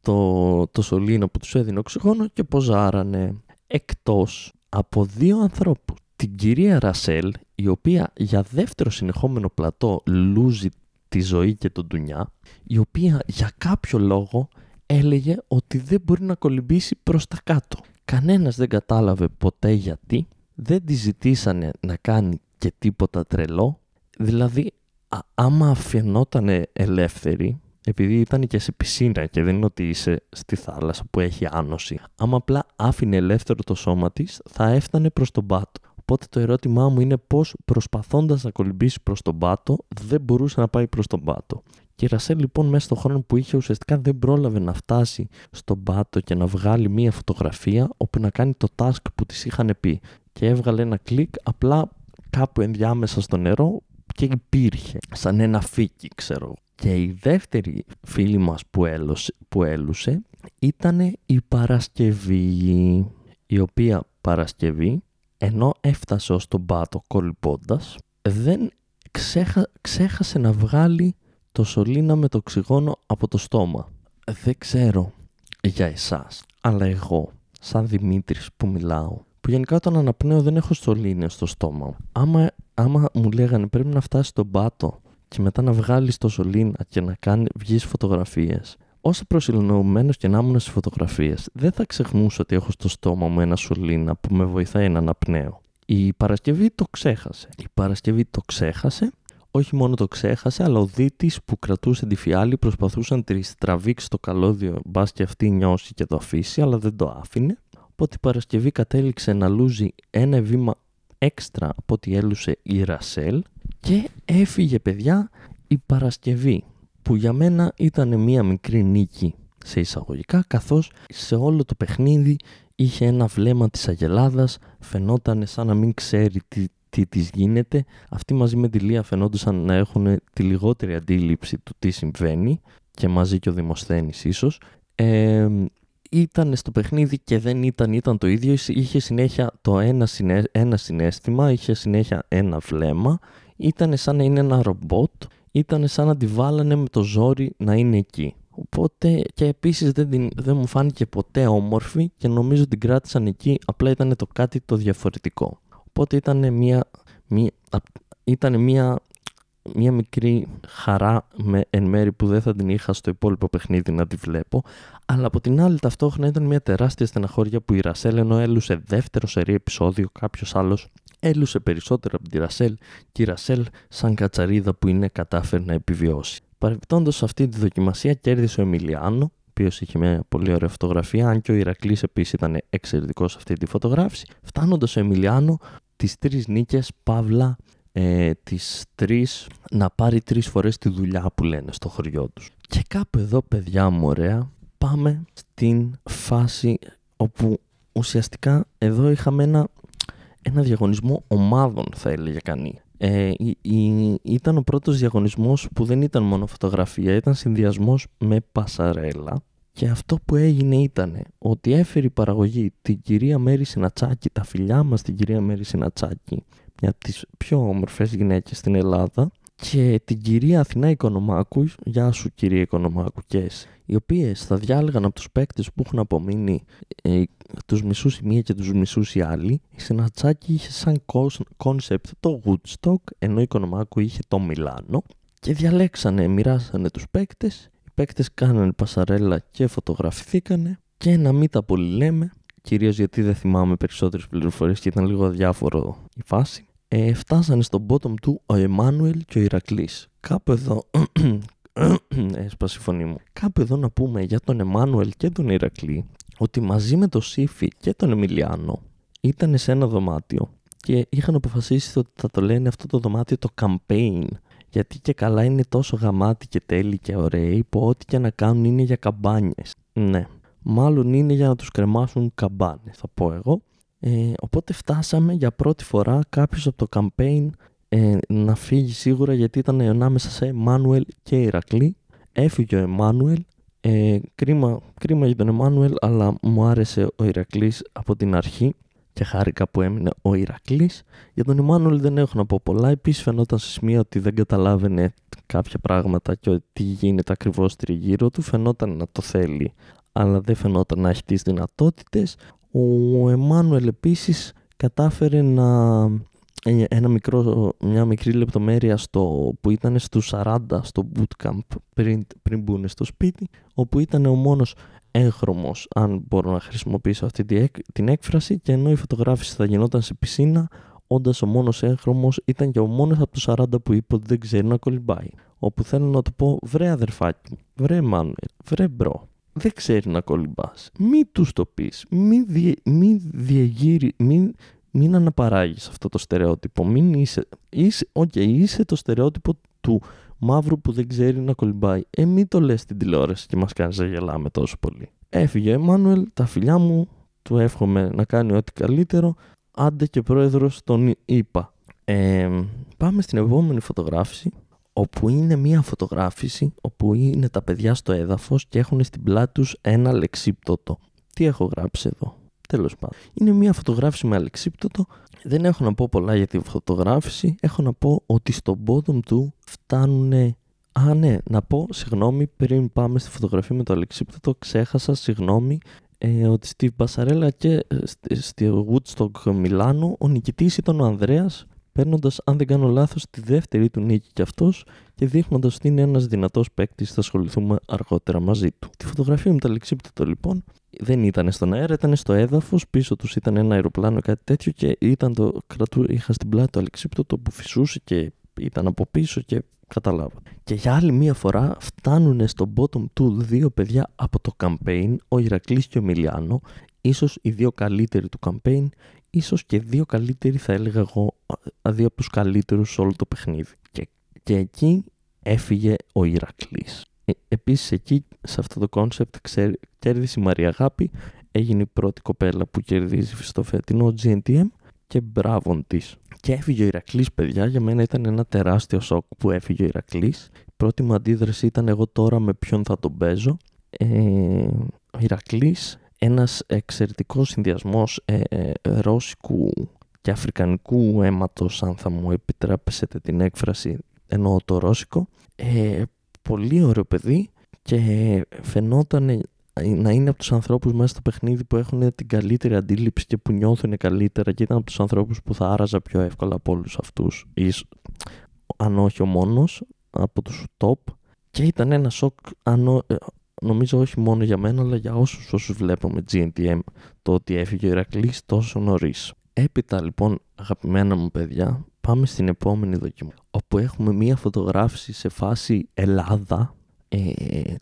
το, το σωλήνα που τους έδινε οξυγόνο και ποζάρανε εκτός από δύο ανθρώπους. Την κυρία Ρασέλ, η οποία για δεύτερο συνεχόμενο πλατό λούζει τη ζωή και τον ντουνιά, η οποία για κάποιο λόγο έλεγε ότι δεν μπορεί να κολυμπήσει προς τα κάτω. Κανένας δεν κατάλαβε ποτέ γιατί, δεν τη ζητήσανε να κάνει και τίποτα τρελό. Δηλαδή, α, άμα αφαινόταν ελεύθερη, επειδή ήταν και σε πισίνα και δεν είναι ότι είσαι στη θάλασσα που έχει άνοση, άμα απλά άφηνε ελεύθερο το σώμα της, θα έφτανε προς τον πάτο. Οπότε το ερώτημά μου είναι πώς προσπαθώντας να κολυμπήσει προς τον πάτο, δεν μπορούσε να πάει προς τον πάτο. Και η Ρασέλ λοιπόν μέσα στον χρόνο που είχε ουσιαστικά δεν πρόλαβε να φτάσει στον πάτο και να βγάλει μία φωτογραφία όπου να κάνει το task που της είχαν πει. Και έβγαλε ένα κλικ απλά κάπου ενδιάμεσα στο νερό και υπήρχε σαν ένα φίκι ξέρω. Και η δεύτερη φίλη μας που, έλωσε, που έλουσε ήταν η Παρασκευή η οποία Παρασκευή ενώ έφτασε ως τον πάτο κολυμπώντας δεν ξέχα, ξέχασε να βγάλει το σωλήνα με το οξυγόνο από το στόμα. Δεν ξέρω για εσάς, αλλά εγώ, σαν Δημήτρης που μιλάω, που γενικά όταν αναπνέω δεν έχω σωλήνες στο στόμα. Άμα, άμα μου λέγανε πρέπει να φτάσει στον πάτο και μετά να βγάλεις το σωλήνα και να κάνει, βγεις φωτογραφίες, όσο προσιλωμένος και να ήμουν στις φωτογραφίες, δεν θα ξεχνούσα ότι έχω στο στόμα μου ένα σωλήνα που με βοηθάει να αναπνέω. Η Παρασκευή το ξέχασε. Η Παρασκευή το ξέχασε όχι μόνο το ξέχασε, αλλά ο δίτης που κρατούσε τη φιάλη προσπαθούσε να τη τραβήξει το καλώδιο, μπας και αυτή νιώσει και το αφήσει, αλλά δεν το άφηνε. Οπότε η Παρασκευή κατέληξε να λούζει ένα βήμα έξτρα από ό,τι έλουσε η Ρασέλ και έφυγε παιδιά η Παρασκευή που για μένα ήταν μία μικρή νίκη σε εισαγωγικά καθώς σε όλο το παιχνίδι είχε ένα βλέμμα της Αγελάδας, φαινόταν σαν να μην ξέρει τι, τι της γίνεται. Αυτοί μαζί με τη Λία φαινόντουσαν να έχουν τη λιγότερη αντίληψη του τι συμβαίνει και μαζί και ο Δημοσθένης ίσως. Ε, ήταν στο παιχνίδι και δεν ήταν, ήταν το ίδιο. Είχε συνέχεια το ένα, συνέ, ένα συνέστημα, είχε συνέχεια ένα βλέμμα. Ήταν σαν να είναι ένα ρομπότ. ήταν σαν να τη βάλανε με το ζόρι να είναι εκεί. Οπότε και επίσης δεν, την, δεν μου φάνηκε ποτέ όμορφη και νομίζω την κράτησαν εκεί, απλά ήταν το κάτι το διαφορετικό. Οπότε ήταν μια, μια, ήταν μια, μια μικρή χαρά με, εν μέρη που δεν θα την είχα στο υπόλοιπο παιχνίδι να τη βλέπω, αλλά από την άλλη ταυτόχρονα ήταν μια τεράστια στεναχώρια που η Ρασέλ ενώ έλουσε δεύτερο σερή επεισόδιο, κάποιος άλλος έλουσε περισσότερο από τη Ρασέλ και η Ρασέλ σαν κατσαρίδα που είναι κατάφερε να επιβιώσει. Παρεμπιπτόντως σε αυτή τη δοκιμασία κέρδισε ο Εμιλιάνο, ο οποίος είχε μια πολύ ωραία φωτογραφία, αν και ο Ηρακλής επίσης ήταν εξαιρετικός σε αυτή τη φωτογράφηση. Φτάνοντας ο Εμιλιάνο τις τρεις νίκες, παύλα ε, τις τρεις να πάρει τρεις φορές τη δουλειά που λένε στο χωριό τους. Και κάπου εδώ παιδιά μου ωραία πάμε στην φάση όπου ουσιαστικά εδώ είχαμε ένα, ένα διαγωνισμό ομάδων θα έλεγε κανείς. Ε, ήταν ο πρώτος διαγωνισμός που δεν ήταν μόνο φωτογραφία, ήταν συνδυασμός με πασαρέλα και αυτό που έγινε ήταν ότι έφερε η παραγωγή την κυρία Μέρη Συνατσάκη, τα φιλιά μας την κυρία Μέρη Συνατσάκη, μια από τις πιο όμορφες γυναίκες στην Ελλάδα και την κυρία Αθηνά Οικονομάκου, γεια σου κυρία Οικονομάκου και εσύ, οι οποίες θα διάλεγαν από τους παίκτες που έχουν απομείνει ε, τους μισούς η μία και τους μισούς η άλλη. Η Συνατσάκη είχε σαν κόνσεπτ το Woodstock, ενώ η Οικονομάκου είχε το Μιλάνο. Και διαλέξανε, μοιράσανε τους παίκτες, οι παίκτες κάνανε πασαρέλα και φωτογραφηθήκανε. Και να μην τα πολύ λέμε, κυρίως γιατί δεν θυμάμαι περισσότερες πληροφορίες και ήταν λίγο αδιάφορο η φάση ε, φτάσανε στο bottom του ο Εμμάνουελ και ο Ηρακλής. Κάπου εδώ... <clears throat> Έσπασε η φωνή μου. Κάπου εδώ να πούμε για τον Εμμάνουελ και τον Ηρακλή ότι μαζί με τον Σύφη και τον Εμιλιάνο ήταν σε ένα δωμάτιο και είχαν αποφασίσει ότι θα το λένε αυτό το δωμάτιο το campaign γιατί και καλά είναι τόσο γαμάτι και τέλειοι και ωραίοι που ό,τι και να κάνουν είναι για καμπάνιες. Ναι, μάλλον είναι για να τους κρεμάσουν καμπάνες θα πω εγώ ε, οπότε φτάσαμε για πρώτη φορά κάποιος από το campaign ε, να φύγει σίγουρα γιατί ήταν ανάμεσα σε Εμμάνουελ και Ηρακλή. Έφυγε ο Εμμάνουελ. Ε, κρίμα, κρίμα για τον Εμμάνουελ αλλά μου άρεσε ο Ηρακλής από την αρχή και χάρηκα που έμεινε ο Ηρακλής. Για τον Εμμάνουελ δεν έχω να πω πολλά. Επίσης φαινόταν σε σημείο ότι δεν καταλάβαινε κάποια πράγματα και τι γίνεται ακριβώς τριγύρω του. Φαινόταν να το θέλει αλλά δεν φαινόταν να έχει τις δυνατότητες. Ο Εμμάνουελ επίσης κατάφερε να ε, ένα μικρό, μια μικρή λεπτομέρεια στο, που ήταν στους 40 στο bootcamp πριν, πριν μπουν στο σπίτι όπου ήταν ο μόνος έγχρωμος αν μπορώ να χρησιμοποιήσω αυτή την έκφραση και ενώ η φωτογράφηση θα γινόταν σε πισίνα όντας ο μόνος έγχρωμος ήταν και ο μόνος από τους 40 που είπε ότι δεν ξέρει να κολυμπάει. Όπου θέλω να του πω βρε αδερφάκι μου, βρε Μάνουελ, βρε bro δεν ξέρεις να κολυμπάς. Μη τους το πεις. Μη, διε, μη διεγείρει, μη, μην αναπαράγεις αυτό το στερεότυπο. Μην είσαι, είσαι, okay, είσαι το στερεότυπο του μαύρου που δεν ξέρει να κολυμπάει. Ε, μην το λες στην τηλεόραση και μας κάνεις να γελάμε τόσο πολύ. Έφυγε ο Εμμάνουελ, τα φιλιά μου, του εύχομαι να κάνει ό,τι καλύτερο. Άντε και πρόεδρος τον είπα. Ε, πάμε στην επόμενη φωτογράφηση όπου είναι μία φωτογράφηση όπου είναι τα παιδιά στο έδαφος και έχουν στην πλάτη τους ένα αλεξίπτωτο. Τι έχω γράψει εδώ; Τέλος πάντων. Είναι μία φωτογράφηση με αλεξίπτωτο. Δεν έχω να πω πολλά για τη φωτογράφηση. Έχω να πω ότι στο bottom του φτάνουν... Α, ναι, να πω, συγγνώμη, πριν πάμε στη φωτογραφία με το αλεξίπτωτο, ξέχασα, συγγνώμη, ε, ότι στη Πασαρέλα και ε, στη Woodstock Μιλάνο ο νικητής ήταν ο Ανδρέας παίρνοντας, αν δεν κάνω λάθος, τη δεύτερη του νίκη κι αυτός και δείχνοντας ότι είναι ένας δυνατός παίκτης, θα ασχοληθούμε αργότερα μαζί του. Τη φωτογραφία με τα λεξίπτωτο λοιπόν δεν ήταν στον αέρα, ήταν στο έδαφος, πίσω τους ήταν ένα αεροπλάνο κάτι τέτοιο και ήταν το κρατού, είχα στην πλάτη το αλεξίπτωτο που φυσούσε και ήταν από πίσω και καταλάβα. Και για άλλη μία φορά φτάνουν στο bottom του δύο παιδιά από το campaign, ο Ηρακλής και ο Μιλιάνο, ίσως οι δύο καλύτεροι του campaign, ίσως και δύο καλύτεροι θα έλεγα εγώ, δύο από τους καλύτερους σε όλο το παιχνίδι. Και, και εκεί έφυγε ο Ηρακλής. Ε, επίσης εκεί σε αυτό το κόνσεπτ κέρδισε η Μαρία Αγάπη, έγινε η πρώτη κοπέλα που κερδίζει στο φετινό GNTM και μπράβο της. Και έφυγε ο Ηρακλής, παιδιά. Για μένα ήταν ένα τεράστιο σοκ που έφυγε ο Ηρακλής. Η πρώτη μου αντίδραση ήταν εγώ τώρα με ποιον θα τον παίζω. Ε, ο Ηρακλής ένας εξαιρετικός συνδυασμός ε, ε, ρώσικου και αφρικανικού αίματος αν θα μου επιτρέπεσετε την έκφραση εννοώ το ρώσικο. Ε, πολύ ωραίο παιδί και φαινόταν να είναι από τους ανθρώπους μέσα στο παιχνίδι που έχουν την καλύτερη αντίληψη και που νιώθουν καλύτερα και ήταν από τους ανθρώπους που θα άραζα πιο εύκολα από όλους αυτούς αν όχι ο μόνος από τους top και ήταν ένα σοκ αν, ε, νομίζω όχι μόνο για μένα αλλά για όσους όσους βλέπουμε GNTM το ότι έφυγε ο Ηρακλής τόσο νωρίς. Έπειτα λοιπόν αγαπημένα μου παιδιά πάμε στην επόμενη δοκιμή όπου έχουμε μία φωτογράφηση σε φάση Ελλάδα ε,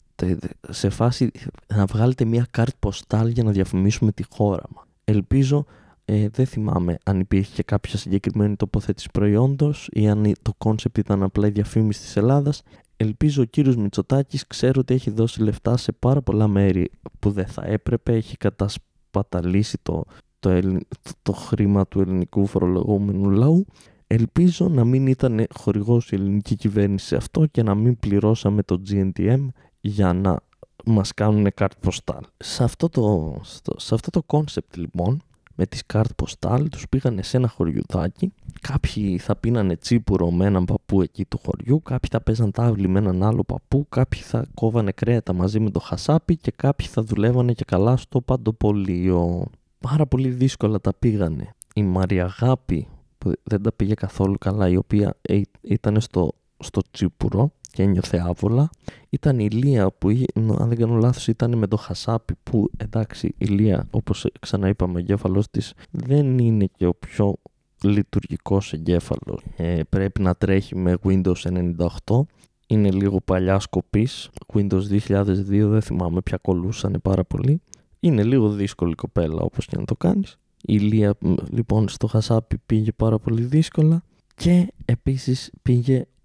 σε φάση να βγάλετε μία καρτ ποστάλ για να διαφημίσουμε τη χώρα μας. Ελπίζω, ε, δεν θυμάμαι αν υπήρχε και κάποια συγκεκριμένη τοποθέτηση προϊόντος ή αν το κόνσεπτ ήταν απλά η διαφήμιση της Ελλάδας. Ελπίζω ο κύριος Μητσοτάκης ξέρω ότι έχει δώσει λεφτά σε πάρα πολλά μέρη που δεν θα έπρεπε, έχει κατασπαταλήσει το, το, το χρήμα του ελληνικού φορολογούμενου λαού Ελπίζω να μην ήταν χορηγός η ελληνική κυβέρνηση σε αυτό και να μην πληρώσαμε το GNTM για να μας κάνουν κάρτ ποστάλ. Σε αυτό το, σε αυτό το concept λοιπόν με τις κάρτ ποστάλ τους πήγανε σε ένα χωριουδάκι. Κάποιοι θα πίνανε τσίπουρο με έναν παππού εκεί του χωριού κάποιοι θα παίζαν τάβλη με έναν άλλο παππού κάποιοι θα κόβανε κρέατα μαζί με το χασάπι και κάποιοι θα δουλεύανε και καλά στο παντοπολείο. Πάρα πολύ δύσκολα τα πήγανε. Η Μαριαγάπη που δεν τα πήγε καθόλου καλά, η οποία ήταν στο, στο τσίπουρο και ένιωθε άβολα. Ήταν η Λία που, αν δεν κάνω λάθος, ήταν με το χασάπι που, εντάξει, η Λία, όπως ξαναείπαμε, ο εγκέφαλος της δεν είναι και ο πιο λειτουργικός εγκέφαλος. Ε, πρέπει να τρέχει με Windows 98. Είναι λίγο παλιά σκοπής. Windows 2002 δεν θυμάμαι πια κολούσανε πάρα πολύ. Είναι λίγο δύσκολη κοπέλα όπως και να το κάνεις. Η Λία λοιπόν στο Χασάπι πήγε πάρα πολύ δύσκολα και επίσης πήγε ο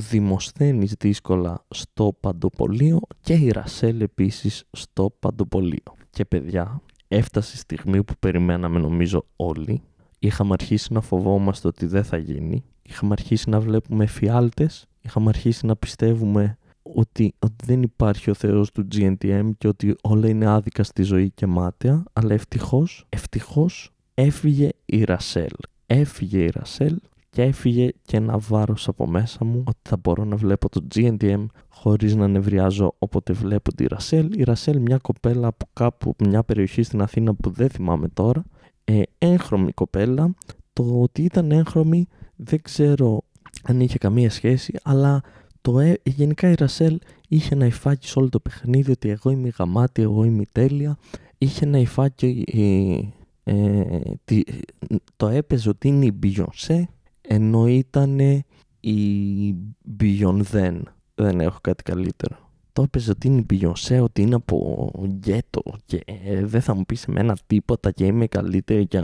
Δημοσθένης δύσκολα στο Παντοπολείο και η Ρασέλ επίσης στο Παντοπολείο. Και παιδιά, έφτασε η στιγμή που περιμέναμε νομίζω όλοι. Είχαμε αρχίσει να φοβόμαστε ότι δεν θα γίνει. Είχαμε αρχίσει να βλέπουμε φιάλτες. Είχαμε αρχίσει να πιστεύουμε ότι, ότι δεν υπάρχει ο Θεός του GNTM και ότι όλα είναι άδικα στη ζωή και μάταια, αλλά ευτυχώς, ευτυχώς έφυγε η Ρασέλ. Έφυγε η Ρασέλ και έφυγε και ένα βάρος από μέσα μου ότι θα μπορώ να βλέπω το GNTM χωρίς να νευριάζω όποτε βλέπω τη Ρασέλ. Η Ρασέλ μια κοπέλα από κάπου, μια περιοχή στην Αθήνα που δεν θυμάμαι τώρα, ε, έγχρωμη κοπέλα. Το ότι ήταν έγχρωμη δεν ξέρω αν είχε καμία σχέση, αλλά το, ε, γενικά η Ρασέλ είχε ένα υφάκι σε όλο το παιχνίδι ότι εγώ είμαι γαμάτη, εγώ είμαι τέλεια. Είχε ένα υφάκι ε, το έπαιζε ότι είναι η Beyoncé ενώ ήταν η Beyoncé. Δεν έχω κάτι καλύτερο. Το έπαιζε ότι είναι η Beyoncé ότι είναι από γκέτο και ε, δεν θα μου πεις σε μένα τίποτα και είμαι καλύτερη και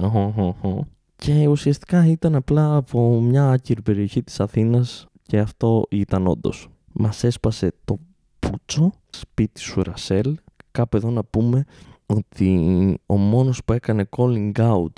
και ουσιαστικά ήταν απλά από μια άκυρη περιοχή της Αθήνας και αυτό ήταν όντως. Μας έσπασε το πούτσο, σπίτι σου Ρασέλ, κάπου εδώ να πούμε ότι ο μόνος που έκανε calling out,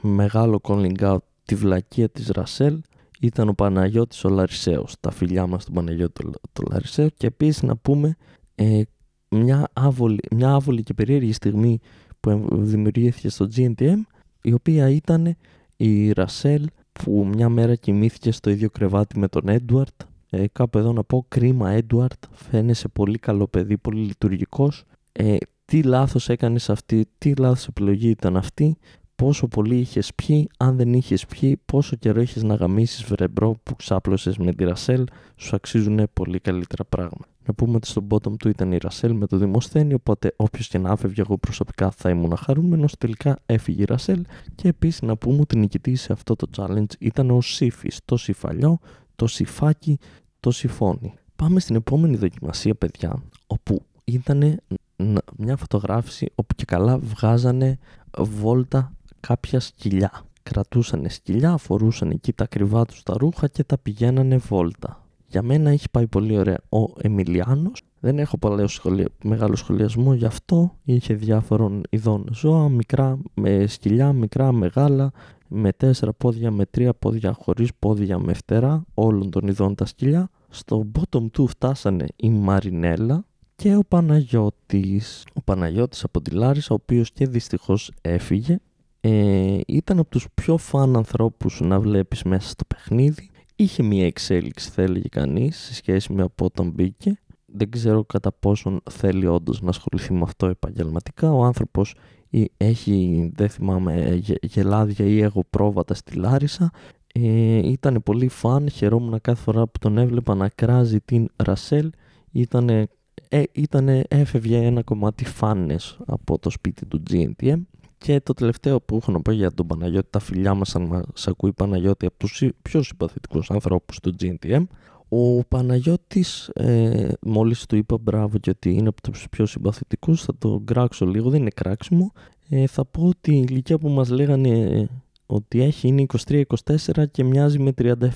μεγάλο calling out, τη βλακεία της Ρασέλ ήταν ο Παναγιώτης ο Λαρισαίος, τα φιλιά μας του Παναγιώτη του Λαρισαίου και επίσης να πούμε ε, μια, άβολη, μια άβολη και περίεργη στιγμή που δημιουργήθηκε στο GNTM η οποία ήταν η Ρασέλ που μια μέρα κοιμήθηκε στο ίδιο κρεβάτι με τον Έντουαρτ. Ε, κάπου εδώ να πω κρίμα Έντουαρτ φαίνεσαι πολύ καλό παιδί, πολύ λειτουργικός. Ε, τι λάθος έκανες αυτή, τι λάθος επιλογή ήταν αυτή, πόσο πολύ είχες πιει, αν δεν είχες πιει, πόσο καιρό είχες να γαμίσεις βρεμπρό που ξάπλωσες με τη Ρασέλ, σου αξίζουν πολύ καλύτερα πράγματα. Να πούμε ότι στο bottom του ήταν η Ρασέλ με το Δημοσθένη, οπότε όποιος και να άφευγε, εγώ προσωπικά θα ήμουν χαρούμενος. Τελικά έφυγε η Ρασέλ και επίσης να πούμε ότι νικητή σε αυτό το challenge ήταν ο Σύφη, το Σιφαλιό, το Σιφάκι, το Σιφόνι. Πάμε στην επόμενη δοκιμασία, παιδιά, όπου ήταν μια φωτογράφηση όπου και καλά βγάζανε βόλτα κάποια σκυλιά. Κρατούσαν σκυλιά, φορούσαν εκεί τα κρυβά τους τα ρούχα και τα πηγαίνανε βόλτα. Για μένα έχει πάει πολύ ωραία ο Εμιλιάνος. Δεν έχω πολύ σχολια... μεγάλο σχολιασμό γι' αυτό. Είχε διάφορων ειδών ζώα, μικρά με σκυλιά, μικρά, μεγάλα, με τέσσερα πόδια, με τρία πόδια, χωρίς πόδια, με φτερά, όλων των ειδών τα σκυλιά. Στο bottom του φτάσανε η Μαρινέλα, και ο Παναγιώτης. Ο Παναγιώτης από τη Λάρισα, ο οποίος και δυστυχώς έφυγε, ε, ήταν από τους πιο φαν ανθρώπους να βλέπεις μέσα στο παιχνίδι. είχε μια εξέλιξη θα έλεγε κανείς σε σχέση με από όταν μπήκε. Δεν ξέρω κατά πόσον θέλει όντως να ασχοληθεί με αυτό επαγγελματικά. Ο άνθρωπος έχει, δεν θυμάμαι, γελάδια ή εγωπρόβατα στη Λάρισα. Ε, ήταν πολύ φαν, χαιρόμουν κάθε φορά που τον έβλεπα να κράζει την Ρασέλ. Ήτανε, ε, ήτανε, έφευγε ένα κομμάτι φάνες από το σπίτι του GNTM. Και το τελευταίο που έχω να πω για τον Παναγιώτη, τα φιλιά μας αν μας ακούει Παναγιώτη από τους πιο συμπαθητικούς ανθρώπους του GNTM. Ο Παναγιώτης, ε, μόλις του είπα μπράβο και ότι είναι από τους πιο συμπαθητικούς, θα το κράξω λίγο, δεν είναι κράξιμο. Ε, θα πω ότι η ηλικία που μας λέγανε ότι έχει είναι 23-24 και μοιάζει με 37.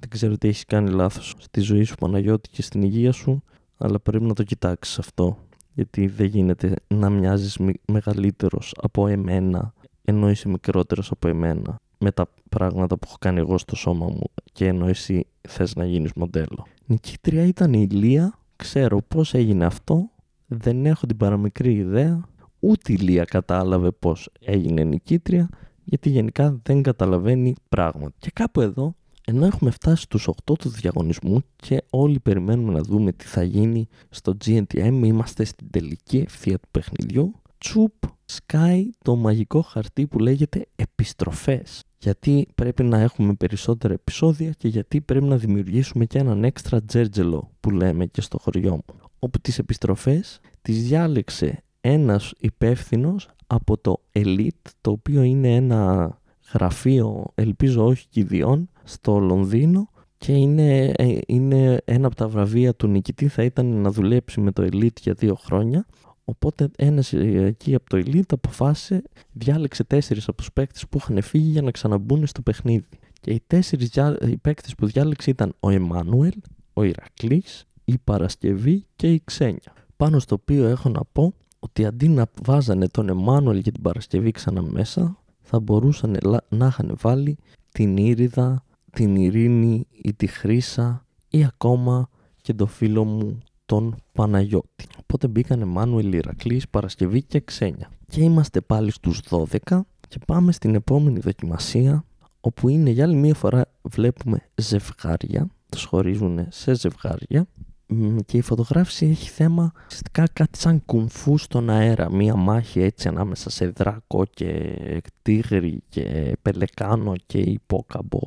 Δεν ξέρω τι έχεις κάνει λάθος στη ζωή σου Παναγιώτη και στην υγεία σου, αλλά πρέπει να το κοιτάξεις αυτό γιατί δεν γίνεται να μοιάζεις μεγαλύτερος από εμένα ενώ είσαι μικρότερος από εμένα με τα πράγματα που έχω κάνει εγώ στο σώμα μου και ενώ εσύ θες να γίνεις μοντέλο. Νικήτρια ήταν η Λία, ξέρω πώς έγινε αυτό, δεν έχω την παραμικρή ιδέα, ούτε η Λία κατάλαβε πώς έγινε νικήτρια, γιατί γενικά δεν καταλαβαίνει πράγματα. Και κάπου εδώ ενώ έχουμε φτάσει στους 8 του διαγωνισμού και όλοι περιμένουμε να δούμε τι θα γίνει στο GNTM, είμαστε στην τελική ευθεία του παιχνιδιού, τσουπ σκάει το μαγικό χαρτί που λέγεται επιστροφές. Γιατί πρέπει να έχουμε περισσότερα επεισόδια και γιατί πρέπει να δημιουργήσουμε και έναν έξτρα τζέρτζελο που λέμε και στο χωριό μου. Όπου τις επιστροφές τις διάλεξε ένας υπεύθυνος από το Elite, το οποίο είναι ένα γραφείο, ελπίζω όχι κηδιών, στο Λονδίνο και είναι, ε, είναι ένα από τα βραβεία του νικητή θα ήταν να δουλέψει με το Elite για δύο χρόνια. Οπότε ένας εκεί από το Elite αποφάσισε, διάλεξε τέσσερις από τους παίκτες που είχαν φύγει για να ξαναμπούν στο παιχνίδι. Και οι τέσσερις οι παίκτες που διάλεξε ήταν ο Εμμάνουελ, ο Ηρακλής, η Παρασκευή και η Ξένια. Πάνω στο οποίο έχω να πω ότι αντί να βάζανε τον Εμμάνουελ και την Παρασκευή ξανά μέσα, θα μπορούσαν να είχαν βάλει την Ήριδα, την Ειρήνη ή τη Χρύσα ή ακόμα και το φίλο μου τον Παναγιώτη. Οπότε μπήκανε Μάνουελ Ηρακλής, Παρασκευή και Ξένια. Και είμαστε πάλι στους 12 και πάμε στην επόμενη δοκιμασία όπου είναι για άλλη μία φορά βλέπουμε ζευγάρια, τους χωρίζουν σε ζευγάρια και η φωτογράφηση έχει θέμα ουσιαστικά κάτι σαν κουμφού στον αέρα. Μία μάχη έτσι ανάμεσα σε δράκο και τίγρη και πελεκάνο και υπόκαμπο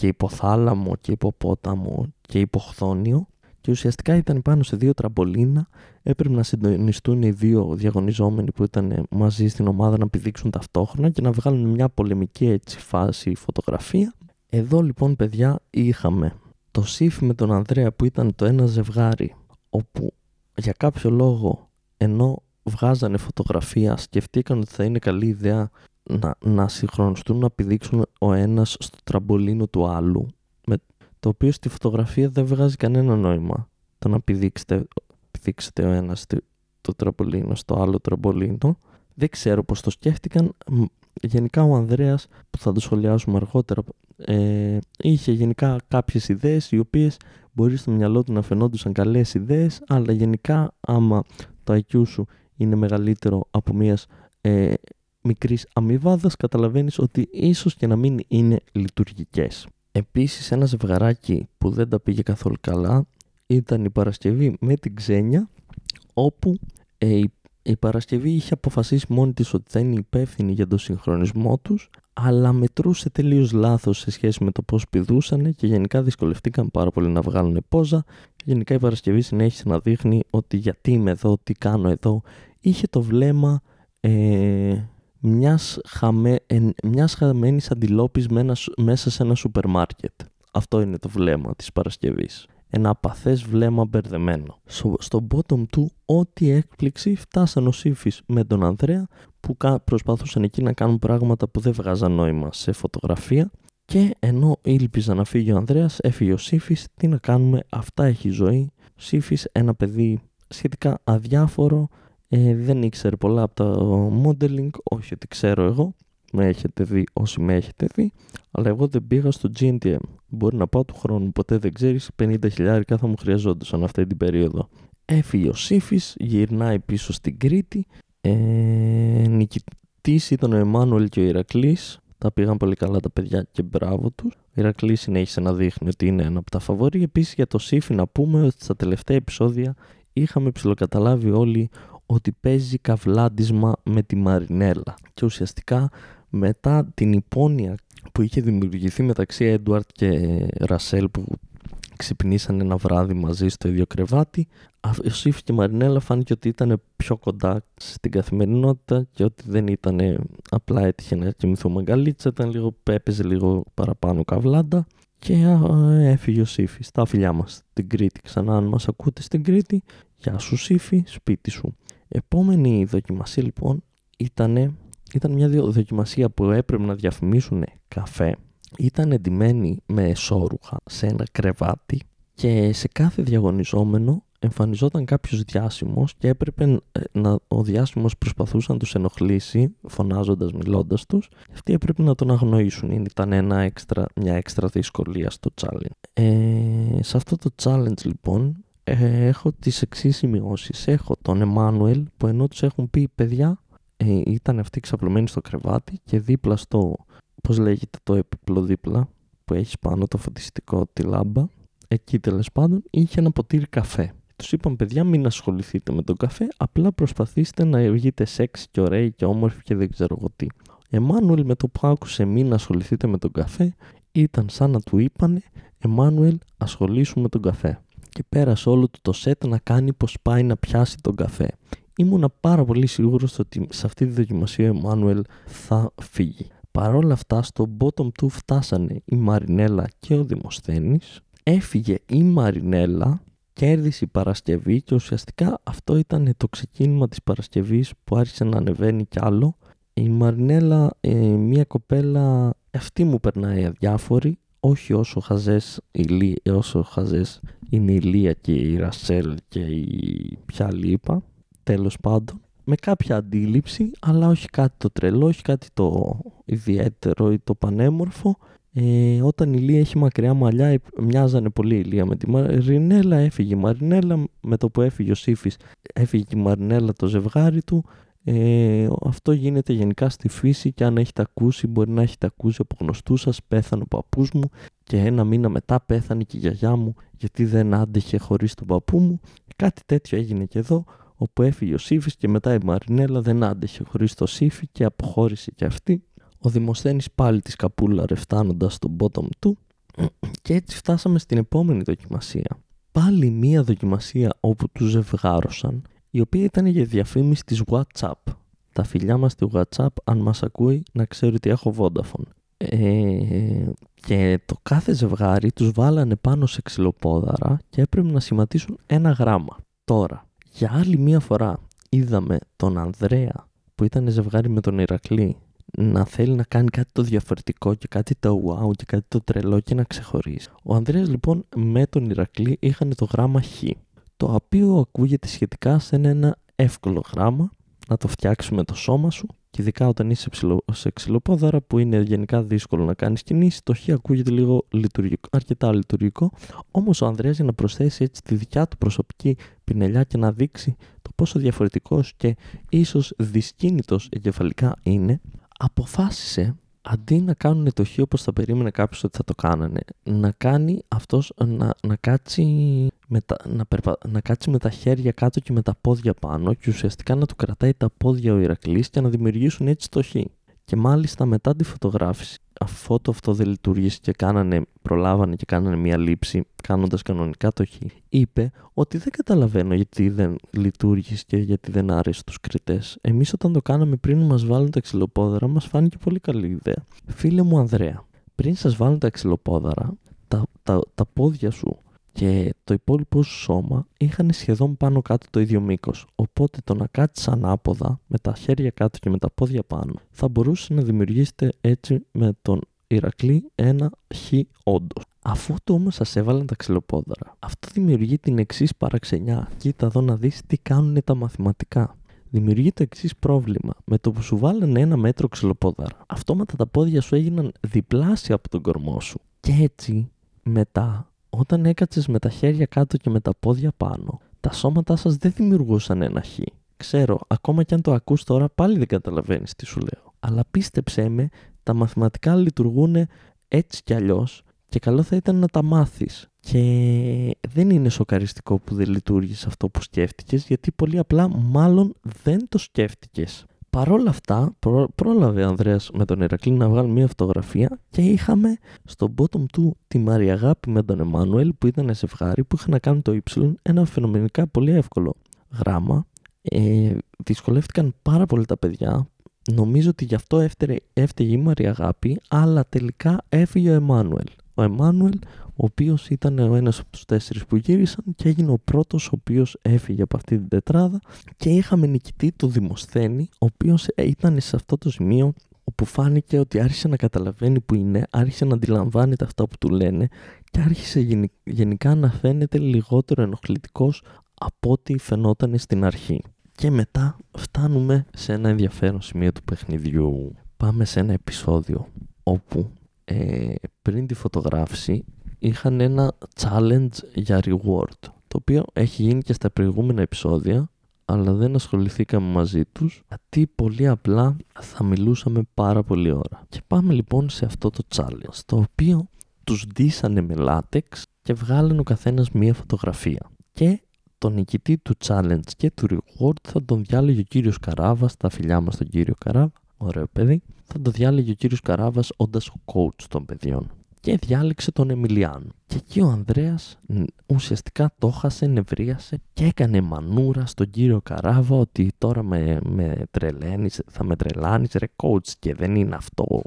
και υποθάλαμο και υποπόταμο και υποχθόνιο και ουσιαστικά ήταν πάνω σε δύο τραμπολίνα. Έπρεπε να συντονιστούν οι δύο διαγωνιζόμενοι που ήταν μαζί στην ομάδα να πηδήξουν ταυτόχρονα και να βγάλουν μια πολεμική έτσι φάση φωτογραφία. Εδώ λοιπόν παιδιά είχαμε το Σύφη με τον Ανδρέα που ήταν το ένα ζευγάρι όπου για κάποιο λόγο ενώ βγάζανε φωτογραφία σκεφτήκαν ότι θα είναι καλή ιδέα να, να συγχρονιστούν να πηδήξουν ο ένας στο τραμπολίνο του άλλου με, το οποίο στη φωτογραφία δεν βγάζει κανένα νόημα το να πηδήξετε, πηδήξετε ο ένας το τραμπολίνο στο άλλο τραμπολίνο. Δεν ξέρω πως το σκέφτηκαν. Γενικά ο Ανδρέας που θα το σχολιάσουμε αργότερα ε, είχε γενικά κάποιες ιδέες οι οποίες μπορεί στο μυαλό του να φαινόντουσαν καλές ιδέες αλλά γενικά άμα το IQ σου είναι μεγαλύτερο από μιας ε, μικρής αμοιβάδας καταλαβαίνεις ότι ίσως και να μην είναι λειτουργικές. Επίσης ένα ζευγαράκι που δεν τα πήγε καθόλου καλά ήταν η Παρασκευή με την Ξένια όπου ε, η η Παρασκευή είχε αποφασίσει μόνη της ότι θα είναι υπεύθυνη για τον συγχρονισμό τους, αλλά μετρούσε τελείως λάθος σε σχέση με το πώς πηδούσαν και γενικά δυσκολευτήκαν πάρα πολύ να βγάλουν πόζα. Γενικά η Παρασκευή συνέχισε να δείχνει ότι γιατί είμαι εδώ, τι κάνω εδώ. Είχε το βλέμμα ε, μιας, χαμε, ε, μιας χαμένης αντιλόπης μέσα σε ένα σούπερ μάρκετ. Αυτό είναι το βλέμμα της Παρασκευής ένα απαθές βλέμμα μπερδεμένο. Στο, στο bottom του, ό,τι έκπληξη φτάσαν ο Σύφης με τον Ανδρέα που προσπαθούσαν εκεί να κάνουν πράγματα που δεν βγάζαν νόημα σε φωτογραφία και ενώ ήλπιζα να φύγει ο Ανδρέας, έφυγε ο Σύφης, τι να κάνουμε, αυτά έχει ζωή. Ο Σύφης, ένα παιδί σχετικά αδιάφορο, ε, δεν ήξερε πολλά από το modeling, όχι ότι ξέρω εγώ, με έχετε δει όσοι με έχετε δει, αλλά εγώ δεν πήγα στο GNTM. Μπορεί να πάω του χρόνου, ποτέ δεν ξέρεις, 50 χιλιάρικα θα μου χρειαζόντουσαν αυτή την περίοδο. Έφυγε ο Σύφης, γυρνάει πίσω στην Κρήτη, ε, νικητής ήταν ο Εμμάνουελ και ο Ηρακλής, Τα πήγαν πολύ καλά τα παιδιά και μπράβο τους. Ο Ηρακλής συνέχισε να δείχνει ότι είναι ένα από τα φαβορή. Επίσης για το Σύφη να πούμε ότι στα τελευταία επεισόδια είχαμε ψηλοκαταλάβει όλοι ότι παίζει καβλάντισμα με τη Μαρινέλα. Και ουσιαστικά μετά την υπόνοια που είχε δημιουργηθεί μεταξύ Έντουαρτ και Ρασέλ που ξυπνήσαν ένα βράδυ μαζί στο ίδιο κρεβάτι. Ο Σύφη και η Μαρινέλα φάνηκε ότι ήταν πιο κοντά στην καθημερινότητα και ότι δεν ήταν απλά έτυχε να κοιμηθούμε αγκαλίτσα, ήταν λίγο, έπαιζε λίγο παραπάνω καβλάντα και έφυγε ο Σύφη. Στα φιλιά μας στην Κρήτη. Ξανά, αν μας ακούτε στην Κρήτη, γεια σου Σύφη, σπίτι σου. Επόμενη δοκιμασία λοιπόν ήταν, ήταν μια δοκιμασία που έπρεπε να διαφημίσουν καφέ. Ήταν εντυμένη με εσώρουχα σε ένα κρεβάτι και σε κάθε διαγωνιζόμενο εμφανιζόταν κάποιος διάσημος και έπρεπε ε, να, ο διάσημος προσπαθούσε να τους ενοχλήσει φωνάζοντας, μιλώντας τους. Αυτοί έπρεπε να τον αγνοήσουν. Ήταν ένα έξτρα, μια έξτρα δυσκολία στο challenge. Ε, σε αυτό το challenge λοιπόν ε, έχω τις εξής σημειώσεις. Έχω τον Εμμάνουελ που ενώ τους έχουν πει παιδιά ε, ήταν αυτοί ξαπλωμένοι στο κρεβάτι και δίπλα στο πώς λέγεται το έπιπλο δίπλα που έχει πάνω το φωτιστικό τη λάμπα εκεί τέλος πάντων είχε ένα ποτήρι καφέ τους είπαν παιδιά μην ασχοληθείτε με τον καφέ απλά προσπαθήστε να βγείτε σεξ και ωραίοι και όμορφοι και δεν ξέρω εγώ τι Εμμάνουελ με το που άκουσε μην ασχοληθείτε με τον καφέ ήταν σαν να του είπανε Εμμάνουελ ασχολήσου με τον καφέ και πέρασε όλο του το σετ να κάνει πως πάει να πιάσει τον καφέ ήμουνα πάρα πολύ σίγουρος ότι σε αυτή τη δοκιμασία ο Εμμάνουελ θα φύγει Παρόλα αυτά στο bottom του φτάσανε η Μαρινέλα και ο Δημοσθένης. Έφυγε η Μαρινέλα, κέρδισε η Παρασκευή και ουσιαστικά αυτό ήταν το ξεκίνημα της Παρασκευής που άρχισε να ανεβαίνει κι άλλο. Η Μαρινέλα, ε, μια κοπέλα, αυτή μου περνάει αδιάφορη, όχι όσο χαζές, όσο χαζές είναι η Λία και η Ρασέλ και η ποια λίπα, τέλος πάντων με κάποια αντίληψη, αλλά όχι κάτι το τρελό, όχι κάτι το ιδιαίτερο ή το πανέμορφο. Ε, όταν η Λία έχει μακριά μαλλιά, μοιάζανε πολύ η Λία με τη Μαρινέλα, έφυγε η Μαρινέλα, με το που έφυγε ο Σύφης, έφυγε και η Μαρινέλα το ζευγάρι του. Ε, αυτό γίνεται γενικά στη φύση και αν έχετε ακούσει, μπορεί να έχετε ακούσει από γνωστούς σας. Πέθανε ο παππούς μου και ένα μήνα μετά πέθανε και η γιαγιά μου γιατί δεν άντεχε χωρίς τον παππού μου. Κάτι τέτοιο έγινε και εδώ όπου έφυγε ο Σύφης και μετά η Μαρινέλα δεν άντεχε χωρίς το Σύφη και αποχώρησε και αυτή. Ο Δημοσθένης πάλι της καπούλαρε φτάνοντας στον bottom του <clears throat> και έτσι φτάσαμε στην επόμενη δοκιμασία. Πάλι μία δοκιμασία όπου τους ζευγάρωσαν, η οποία ήταν για διαφήμιση της WhatsApp. Τα φιλιά μας στη WhatsApp, αν μας ακούει, να ξέρει ότι έχω Vodafone. Ε, και το κάθε ζευγάρι τους βάλανε πάνω σε ξυλοπόδαρα και έπρεπε να σχηματίσουν ένα γράμμα. Τώρα, για άλλη μία φορά είδαμε τον Ανδρέα που ήταν ζευγάρι με τον Ηρακλή να θέλει να κάνει κάτι το διαφορετικό και κάτι το wow και κάτι το τρελό και να ξεχωρίσει. Ο Ανδρέας λοιπόν με τον Ηρακλή είχαν το γράμμα Χ, το οποίο ακούγεται σχετικά σε ένα εύκολο γράμμα να το φτιάξουμε το σώμα σου και ειδικά όταν είσαι σε ξυλοπόδαρα που είναι γενικά δύσκολο να κάνεις κινήσεις, το χ ακούγεται λίγο λειτουργικό, αρκετά λειτουργικό. Όμως ο Ανδρέας για να προσθέσει έτσι τη δικιά του προσωπική πινελιά και να δείξει το πόσο διαφορετικός και ίσως δυσκίνητος εγκεφαλικά είναι, αποφάσισε αντί να κάνουν το χ όπως θα περίμενε κάποιος ότι θα το κάνανε, να κάνει αυτός να, να, κάτσει με τα, να, περπα, να κάτσει με τα χέρια κάτω και με τα πόδια πάνω και ουσιαστικά να του κρατάει τα πόδια ο Ηρακλής και να δημιουργήσουν έτσι το χ. Και μάλιστα μετά τη φωτογράφηση, αφού το αυτό δεν λειτουργήσει και κάνανε, προλάβανε και κάνανε μια λήψη κάνοντας κανονικά το χ, είπε ότι δεν καταλαβαίνω γιατί δεν λειτουργήσε και γιατί δεν άρεσε του κριτές. Εμείς όταν το κάναμε πριν μας βάλουν τα ξυλοπόδαρα, μας φάνηκε πολύ καλή ιδέα. Φίλε μου Ανδρέα, πριν σας βάλουν τα ξυλοπόδαρα, τα, τα, τα πόδια σου και το υπόλοιπο σου σώμα είχαν σχεδόν πάνω κάτω το ίδιο μήκος. Οπότε το να κάτσεις ανάποδα, με τα χέρια κάτω και με τα πόδια πάνω, θα μπορούσε να δημιουργήσετε έτσι με τον Ηρακλή ένα χ όντως. Αφού το όμως σας έβαλαν τα ξυλοπόδαρα, αυτό δημιουργεί την εξής παραξενιά. Κοίτα εδώ να δεις τι κάνουν τα μαθηματικά. Δημιουργεί το εξής πρόβλημα. Με το που σου βάλανε ένα μέτρο ξυλοπόδαρα, αυτόματα τα πόδια σου έγιναν διπλάσια από τον κορμό σου. Και έτσι μετά όταν έκατσες με τα χέρια κάτω και με τα πόδια πάνω, τα σώματά σας δεν δημιουργούσαν ένα χ. Ξέρω, ακόμα και αν το ακούς τώρα πάλι δεν καταλαβαίνεις τι σου λέω. Αλλά πίστεψέ με, τα μαθηματικά λειτουργούν έτσι κι αλλιώς και καλό θα ήταν να τα μάθεις. Και δεν είναι σοκαριστικό που δεν λειτουργήσε αυτό που σκέφτηκες γιατί πολύ απλά μάλλον δεν το σκέφτηκες. Παρ' όλα αυτά, πρόλαβε ο Ανδρέας με τον Ηρακλή να βγάλει μια φωτογραφία και είχαμε στο bottom του τη Μαριαγάπη με τον Εμμάνουελ που ήταν ζευγάρι που είχαν να κάνουν το Y ένα φαινομενικά πολύ εύκολο γράμμα. Ε, δυσκολεύτηκαν πάρα πολύ τα παιδιά. Νομίζω ότι γι' αυτό έφταιγε η Μαριαγάπη, αλλά τελικά έφυγε ο Εμμάνουελ. Ο Εμμάνουελ ο οποίος ήταν ο ένας από τους τέσσερις που γύρισαν και έγινε ο πρώτος ο οποίος έφυγε από αυτή την τετράδα και είχαμε νικητή το Δημοσθένη, ο οποίος ήταν σε αυτό το σημείο όπου φάνηκε ότι άρχισε να καταλαβαίνει που είναι, άρχισε να αντιλαμβάνεται αυτά που του λένε και άρχισε γενικά να φαίνεται λιγότερο ενοχλητικός από ό,τι φαινόταν στην αρχή. Και μετά φτάνουμε σε ένα ενδιαφέρον σημείο του παιχνιδιού. Πάμε σε ένα επεισόδιο όπου ε, πριν τη φωτογράφηση είχαν ένα challenge για reward το οποίο έχει γίνει και στα προηγούμενα επεισόδια αλλά δεν ασχοληθήκαμε μαζί τους γιατί πολύ απλά θα μιλούσαμε πάρα πολύ ώρα. Και πάμε λοιπόν σε αυτό το challenge το οποίο τους ντύσανε με λάτεξ και βγάλανε ο καθένας μία φωτογραφία. Και τον νικητή του challenge και του reward θα τον διάλεγε ο κύριος Καράβας, τα φιλιά μας τον κύριο Καράβα, ωραίο παιδί, θα τον διάλεγε ο κύριος Καράβας όντας ο coach των παιδιών και διάλεξε τον Εμιλιάν. Και εκεί ο Ανδρέας ουσιαστικά το χάσε, νευρίασε και έκανε μανούρα στον κύριο Καράβα ότι τώρα με, με τρελαίνεις, θα με τρελάνεις ρε coach και δεν είναι αυτό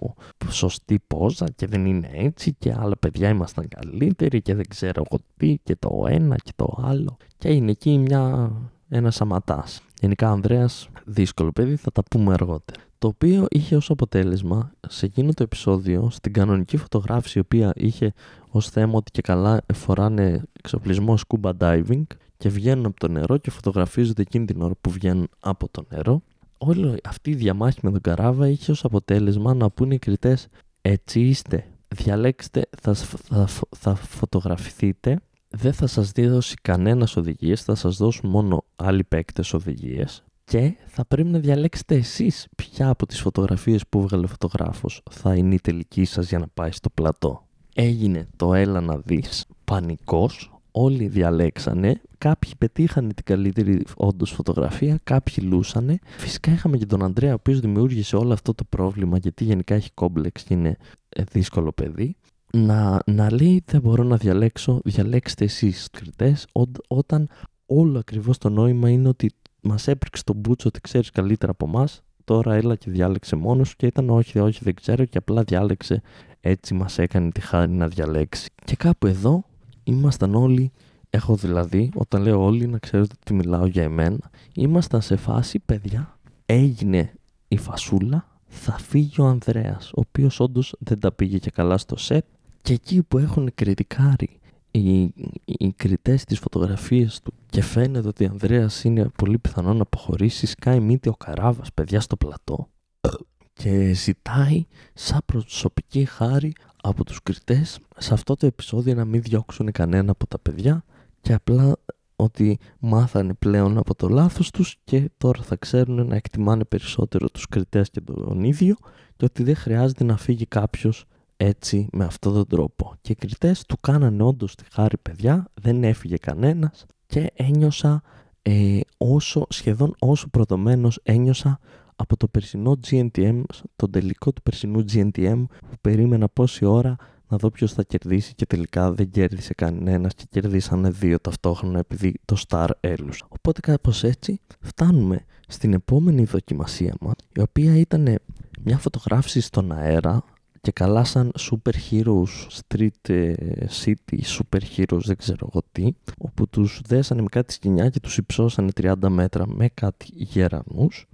σωστή πόζα και δεν είναι έτσι και άλλα παιδιά ήμασταν καλύτεροι και δεν ξέρω εγώ τι και το ένα και το άλλο και είναι εκεί μια, ένα σαματάς. Γενικά Ανδρέας δύσκολο παιδί θα τα πούμε αργότερα το οποίο είχε ως αποτέλεσμα σε εκείνο το επεισόδιο, στην κανονική φωτογράφηση η οποία είχε ως θέμα ότι και καλά φοράνε εξοπλισμό scuba diving και βγαίνουν από το νερό και φωτογραφίζονται εκείνη την ώρα που βγαίνουν από το νερό. Όλη αυτή η διαμάχη με τον Καράβα είχε ως αποτέλεσμα να πούνε οι κριτές έτσι είστε, διαλέξτε, θα, θα, θα φωτογραφηθείτε δεν θα σας δώσει κανένας οδηγίες, θα σας δώσουν μόνο άλλοι παίκτες οδηγίες και θα πρέπει να διαλέξετε εσείς ποια από τις φωτογραφίες που έβγαλε ο φωτογράφος θα είναι η τελική σας για να πάει στο πλατό. Έγινε το έλα να δεις, πανικός, όλοι διαλέξανε, κάποιοι πετύχανε την καλύτερη όντως φωτογραφία, κάποιοι λούσανε. Φυσικά είχαμε και τον Αντρέα, ο οποίος δημιούργησε όλο αυτό το πρόβλημα, γιατί γενικά έχει κόμπλεξ και είναι ε, δύσκολο παιδί. Να, να λέει δεν μπορώ να διαλέξω, διαλέξτε εσείς κριτές, όταν όλο ακριβώς το νόημα είναι ότι μας έπρεξε τον μπούτσο ότι ξέρεις καλύτερα από εμάς. Τώρα έλα και διάλεξε μόνος και ήταν όχι, όχι, δεν ξέρω και απλά διάλεξε. Έτσι μας έκανε τη χάρη να διαλέξει. Και κάπου εδώ ήμασταν όλοι, έχω δηλαδή, όταν λέω όλοι να ξέρετε ότι μιλάω για εμένα, ήμασταν σε φάση, παιδιά, έγινε η φασούλα, θα φύγει ο Ανδρέας, ο οποίος όντως δεν τα πήγε και καλά στο σετ και εκεί που έχουν κριτικάρει οι, οι κριτές της φωτογραφίας του και φαίνεται ότι ο Ανδρέας είναι πολύ πιθανό να αποχωρήσει σκάει μύτη ο Καράβας παιδιά στο πλατό και ζητάει σαν προσωπική χάρη από τους κριτές σε αυτό το επεισόδιο να μην διώξουν κανένα από τα παιδιά και απλά ότι μάθανε πλέον από το λάθος τους και τώρα θα ξέρουν να εκτιμάνε περισσότερο τους κριτές και τον ίδιο και ότι δεν χρειάζεται να φύγει κάποιος έτσι με αυτόν τον τρόπο. Και οι κριτές του κάνανε όντως τη χάρη παιδιά, δεν έφυγε κανένας και ένιωσα ε, όσο, σχεδόν όσο προδομένος ένιωσα από το περσινό GNTM, τον τελικό του περσινού GNTM που περίμενα πόση ώρα να δω ποιος θα κερδίσει και τελικά δεν κέρδισε κανένας και κερδίσανε δύο ταυτόχρονα επειδή το Star έλουσε. Οπότε κάπως έτσι φτάνουμε στην επόμενη δοκιμασία μας η οποία ήταν μια φωτογράφηση στον αέρα και καλά σαν super heroes, street ε, city super heroes, δεν ξέρω εγώ τι, όπου τους δέσανε με κάτι σκηνιά και τους υψώσανε 30 μέτρα με κάτι γερανούς.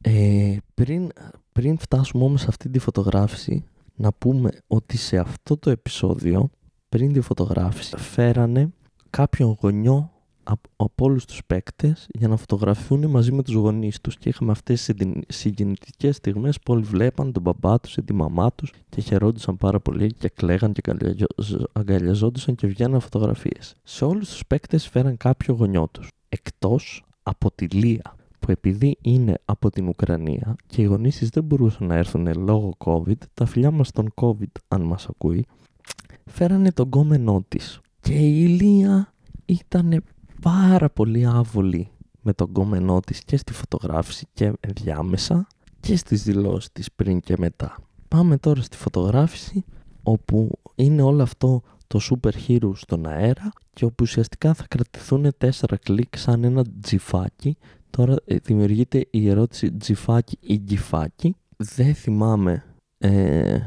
Ε, πριν, πριν φτάσουμε όμως σε αυτή τη φωτογράφηση, να πούμε ότι σε αυτό το επεισόδιο, πριν τη φωτογράφηση, φέρανε κάποιον γονιό από όλους τους παίκτες για να φωτογραφηθούν μαζί με τους γονείς τους. Και είχαμε αυτές τις συγκινητικές στιγμές που όλοι βλέπαν τον μπαμπά τους ή τη μαμά τους και χαιρόντουσαν πάρα πολύ και κλαίγαν και αγκαλιαζόντουσαν και βγαίναν φωτογραφίες. Σε όλους τους παίκτες φέραν κάποιο γονιό τους. Εκτός από τη Λία που επειδή είναι από την Ουκρανία και οι γονείς της δεν μπορούσαν να έρθουν λόγω COVID, τα φιλιά μας στον COVID, αν μας ακούει, φέρανε τον κόμενό της. Και η Ηλία ήταν πάρα πολύ άβολη με τον κόμενό της και στη φωτογράφηση και ενδιάμεσα και στις δηλώσεις της πριν και μετά. Πάμε τώρα στη φωτογράφηση όπου είναι όλο αυτό το super hero στον αέρα και όπου ουσιαστικά θα κρατηθούν τέσσερα κλικ σαν ένα τζιφάκι. Τώρα ε, δημιουργείται η ερώτηση τζιφάκι ή γκυφάκι. Δεν θυμάμαι, ε,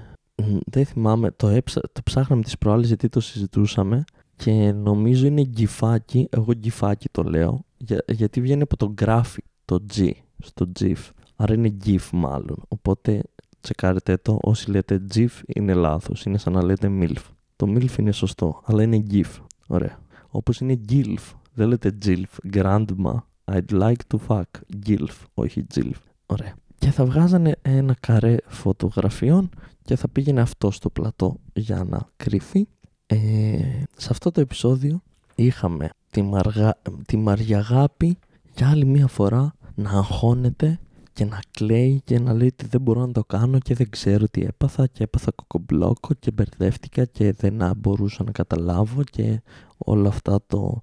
δεν θυμάμαι, το, έψα, το ψάχναμε τις προάλλες γιατί το συζητούσαμε και νομίζω είναι γκυφάκι, εγώ γκυφάκι το λέω, γιατί βγαίνει από το graphic, το G, στο GIF. Άρα είναι GIF μάλλον. Οπότε τσεκάρετε το. Όσοι λέτε GIF είναι λάθος. Είναι σαν να λέτε MILF. Το MILF είναι σωστό, αλλά είναι GIF. Ωραία. Όπως είναι GILF. Δεν λέτε GILF. Grandma. I'd like to fuck. GILF. Όχι GILF. Ωραία. Και θα βγάζανε ένα καρέ φωτογραφιών και θα πήγαινε αυτό στο πλατό για να κρυφεί. Ε, σε αυτό το επεισόδιο είχαμε τη, Μαργα... τη Μαριαγάπη για άλλη μία φορά να αγχώνεται και να κλαίει και να λέει ότι δεν μπορώ να το κάνω και δεν ξέρω τι έπαθα και έπαθα κοκομπλόκο και μπερδεύτηκα και δεν μπορούσα να καταλάβω και όλα αυτά το...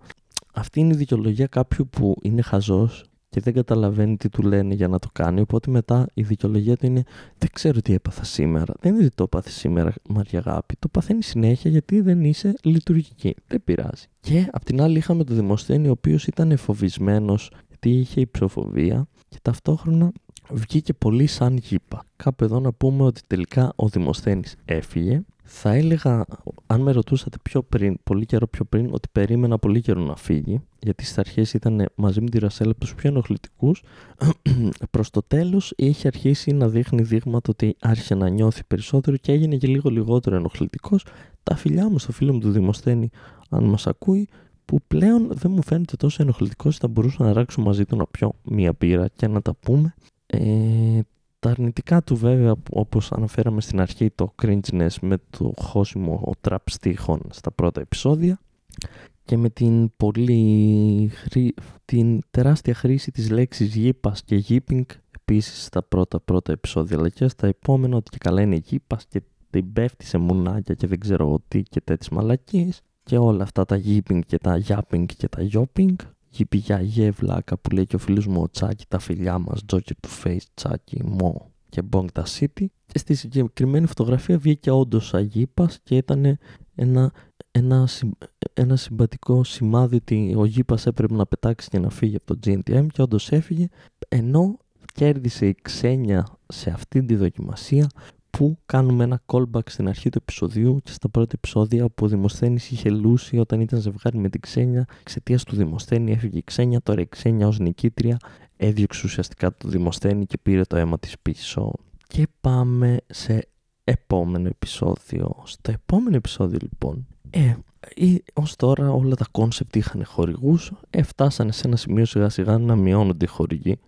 Αυτή είναι η δικαιολογία κάποιου που είναι χαζός και δεν καταλαβαίνει τι του λένε για να το κάνει. Οπότε μετά η δικαιολογία του είναι Δεν ξέρω τι έπαθα σήμερα. Δεν είναι ότι το έπαθε σήμερα, Μαρία Αγάπη. Το παθαίνει συνέχεια γιατί δεν είσαι λειτουργική. Δεν πειράζει. Και απ' την άλλη είχαμε τον Δημοσθένη, ο οποίος ήταν φοβισμένος γιατί είχε υψοφοβία και ταυτόχρονα βγήκε πολύ σαν γήπα. Κάπου εδώ να πούμε ότι τελικά ο Δημοσθένης έφυγε. Θα έλεγα, αν με ρωτούσατε πιο πριν, πολύ καιρό πιο πριν, ότι περίμενα πολύ καιρό να φύγει, γιατί στις αρχές ήταν μαζί με τη Ρασέλ από τους πιο ενοχλητικούς. <clears throat> Προς το τέλος είχε αρχίσει να δείχνει δείγματα ότι άρχισε να νιώθει περισσότερο και έγινε και λίγο λιγότερο ενοχλητικός. Τα φιλιά μου στο φίλο μου του Δημοσθένη, αν μας ακούει, που πλέον δεν μου φαίνεται τόσο ενοχλητικός θα μπορούσα να ράξω μαζί του να πιω μία πύρα και να τα πούμε. Ε, τα αρνητικά του βέβαια όπως αναφέραμε στην αρχή το cringeness με το χώσιμο τραπ στίχων στα πρώτα επεισόδια και με την πολύ την τεράστια χρήση της λέξης γήπας και γήπινγκ επίσης στα πρώτα πρώτα επεισόδια αλλά και στα επόμενα ότι και καλά είναι γήπας και την πέφτει σε μουνάκια και δεν ξέρω τι και τέτοιες μαλακίες και όλα αυτά τα yipping και τα yapping και τα yopping. Yippy για γευλάκα που λέει και ο φίλος μου ο Τσάκη, τα φιλιά μας, Joker του Face, Τσάκη, Μο και Bong τα City. Και στη συγκεκριμένη φωτογραφία βγήκε όντως αγίπας και ήταν ένα, ένα, ένα συμπατικό σημάδι ότι ο Γήπας έπρεπε να πετάξει και να φύγει από το GNTM και όντως έφυγε ενώ κέρδισε η ξένια σε αυτή τη δοκιμασία που κάνουμε ένα callback στην αρχή του επεισοδίου και στα πρώτα επεισόδια που ο Δημοσθένης είχε λούσει όταν ήταν ζευγάρι με την Ξένια. Εξαιτίας του Δημοσθένη έφυγε η Ξένια, τώρα η Ξένια ως νικήτρια έδιωξε ουσιαστικά το Δημοσθένη και πήρε το αίμα της πίσω. Και πάμε σε επόμενο επεισόδιο. Στο επόμενο επεισόδιο λοιπόν, ε, ως τώρα όλα τα κόνσεπτ είχαν χορηγούς, ε, φτάσανε σε ένα σημείο σιγά σιγά να μειώνονται οι χορηγοί.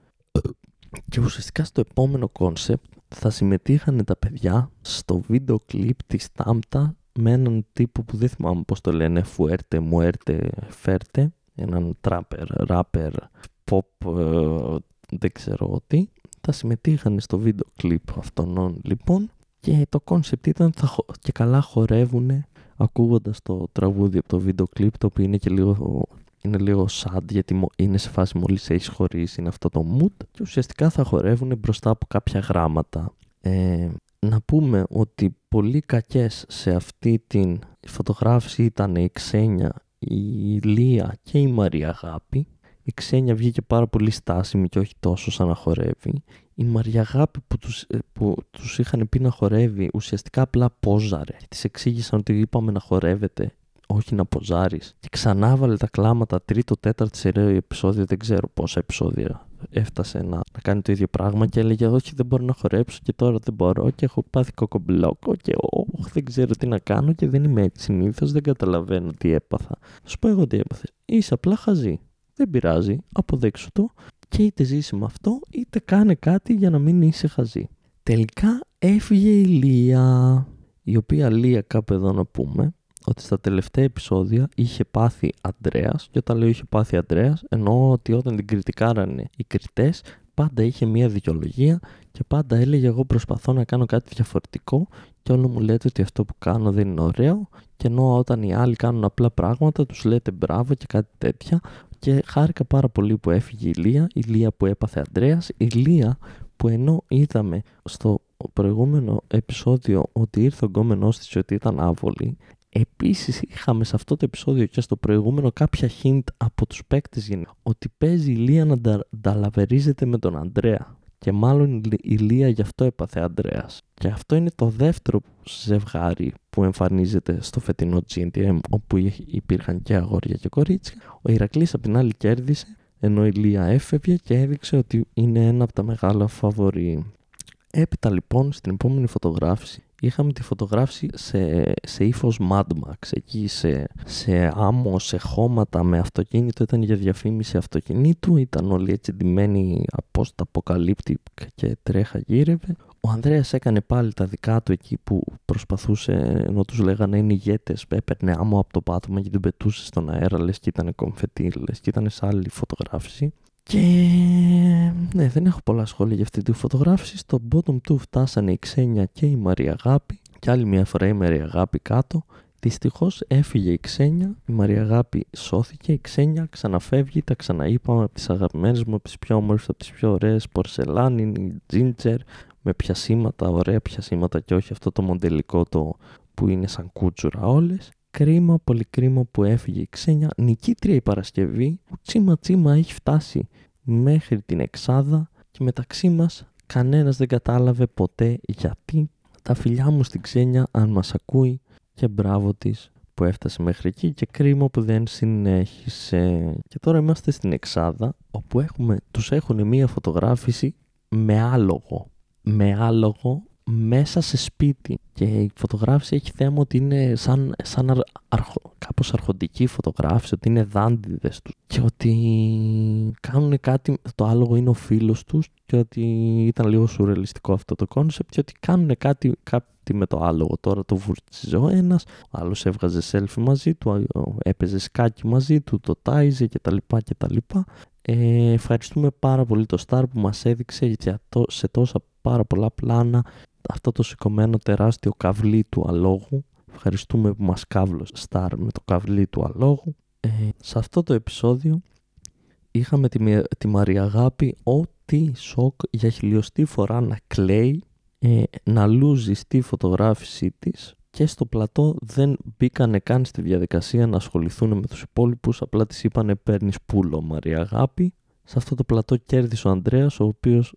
Και ουσιαστικά στο επόμενο κόνσεπτ θα συμμετείχαν τα παιδιά στο βίντεο κλιπ της Τάμτα με έναν τύπο που δεν θυμάμαι πώς το λένε, Φουέρτε, Μουέρτε, Φέρτε, έναν τράπερ, ράπερ, pop, ε, δεν ξέρω τι. Θα συμμετείχαν στο βίντεο κλιπ αυτών λοιπόν και το κόνσεπτ ήταν θα, και καλά χορεύουν ακούγοντας το τραγούδι από το βίντεο κλιπ το οποίο είναι και λίγο είναι λίγο sad γιατί είναι σε φάση μόλις έχεις χωρίσει είναι αυτό το mood και ουσιαστικά θα χορεύουν μπροστά από κάποια γράμματα. Ε, να πούμε ότι πολύ κακές σε αυτή την φωτογράφηση ήταν η Ξένια, η Λία και η Μαρία Αγάπη. Η Ξένια βγήκε πάρα πολύ στάσιμη και όχι τόσο σαν να χορεύει. Η Μαρία Αγάπη που τους, ε, που τους είχαν πει να χορεύει ουσιαστικά απλά πόζαρε. Της εξήγησαν ότι είπαμε να χορεύετε όχι να ποζάρεις. Και ξανά βάλε τα κλάματα τρίτο, τέταρτο σε επεισόδιο, δεν ξέρω πόσα επεισόδια έφτασε να, να κάνει το ίδιο πράγμα και έλεγε όχι δεν μπορώ να χορέψω και τώρα δεν μπορώ και έχω πάθει κοκομπλόκο και όχι δεν ξέρω τι να κάνω και δεν είμαι έτσι συνήθως, δεν καταλαβαίνω τι έπαθα. Σου πω εγώ τι έπαθε. Είσαι απλά χαζή. Δεν πειράζει, αποδέξου το και είτε ζήσει με αυτό είτε κάνε κάτι για να μην είσαι χαζή. Τελικά έφυγε η Λία, η οποία Λία κάπου εδώ να πούμε ότι στα τελευταία επεισόδια είχε πάθει Αντρέας και όταν λέω είχε πάθει Αντρέας εννοώ ότι όταν την κριτικάρανε οι κριτές πάντα είχε μία δικαιολογία και πάντα έλεγε εγώ προσπαθώ να κάνω κάτι διαφορετικό και όλο μου λέτε ότι αυτό που κάνω δεν είναι ωραίο και ενώ όταν οι άλλοι κάνουν απλά πράγματα τους λέτε μπράβο και κάτι τέτοια και χάρηκα πάρα πολύ που έφυγε η Λία, η Λία που έπαθε Αντρέας, η Λία που ενώ είδαμε στο προηγούμενο επεισόδιο ότι ήρθε ο γκόμενός της ότι ήταν άβολη, Επίσης είχαμε σε αυτό το επεισόδιο και στο προηγούμενο κάποια hint από τους παίκτες ότι παίζει η Λία να νταλαβερίζεται με τον Αντρέα και μάλλον η Λία γι' αυτό έπαθε Αντρέας. Και αυτό είναι το δεύτερο ζευγάρι που εμφανίζεται στο φετινό GNTM όπου υπήρχαν και αγόρια και κορίτσια. Ο Ηρακλής απ' την άλλη κέρδισε ενώ η Λία έφευγε και έδειξε ότι είναι ένα από τα μεγάλα φαβορή. Έπειτα λοιπόν στην επόμενη φωτογράφηση είχαμε τη φωτογράφηση σε, σε ύφος Mad Max, εκεί σε, σε άμμο, σε χώματα με αυτοκίνητο, ήταν για διαφήμιση αυτοκινήτου, ήταν όλοι έτσι ντυμένοι από τα αποκαλύπτει και τρέχα γύρευε. Ο Ανδρέας έκανε πάλι τα δικά του εκεί που προσπαθούσε, ενώ τους λέγανε είναι ηγέτες, έπαιρνε άμμο από το πάτωμα και την πετούσε στον αέρα, λες και ήταν κομφετή, λες και ήταν σε άλλη φωτογράφηση. Και ναι, δεν έχω πολλά σχόλια για αυτή τη φωτογράφηση. Στο bottom του φτάσανε η Ξένια και η Μαρία Αγάπη. Και άλλη μια φορά η Μαρία Αγάπη κάτω. Δυστυχώς έφυγε η Ξένια, η Μαρία Αγάπη σώθηκε, η Ξένια ξαναφεύγει, τα ξαναείπαμε από τις αγαπημένες μου, από τις πιο όμορφες, από τις πιο ωραίες πορσελάνι, τζίντζερ, με πιασίματα, ωραία πιασίματα και όχι αυτό το μοντελικό το που είναι σαν κούτσουρα όλες. Κρίμα, πολύ κρίμα που έφυγε η Ξένια. Νικήτρια η Παρασκευή που τσίμα τσίμα έχει φτάσει μέχρι την Εξάδα και μεταξύ μας κανένας δεν κατάλαβε ποτέ γιατί τα φιλιά μου στην Ξένια αν μας ακούει και μπράβο της που έφτασε μέχρι εκεί και κρίμα που δεν συνέχισε. Και τώρα είμαστε στην Εξάδα όπου έχουμε, τους έχουν μία φωτογράφηση με άλογο. Με άλογο μέσα σε σπίτι και η φωτογράφηση έχει θέμα ότι είναι σαν, σαν αρχο, κάπως αρχοντική φωτογράφηση, ότι είναι δανδήδες τους και ότι κάνουν κάτι, το άλογο είναι ο φίλος τους και ότι ήταν λίγο σουρεαλιστικό αυτό το κόνσεπτ και ότι κάνουν κάτι, κάτι με το άλογο. Τώρα το βούρτσιζε ο ένας, ο άλλος έβγαζε selfie μαζί του, έπαιζε σκάκι μαζί του, το τάιζε κτλ. κτλ. Ε, ευχαριστούμε πάρα πολύ το Star που μας έδειξε για το, σε τόσα πάρα πολλά πλάνα αυτό το σηκωμένο τεράστιο καβλί του αλόγου. Ευχαριστούμε που μας κάβλωσε Σταρ με το καβλί του αλόγου. Ε, σε αυτό το επεισόδιο είχαμε τη, τη Μαρία Αγάπη ό,τι σοκ για χιλιοστή φορά να κλαίει, ε, να λούζει στη φωτογράφησή της και στο πλατό δεν μπήκανε καν στη διαδικασία να ασχοληθούν με τους υπόλοιπους, απλά της είπανε παίρνεις πουλο Μαρία Αγάπη. Σε αυτό το πλατό κέρδισε ο Ανδρέας, ο οποίος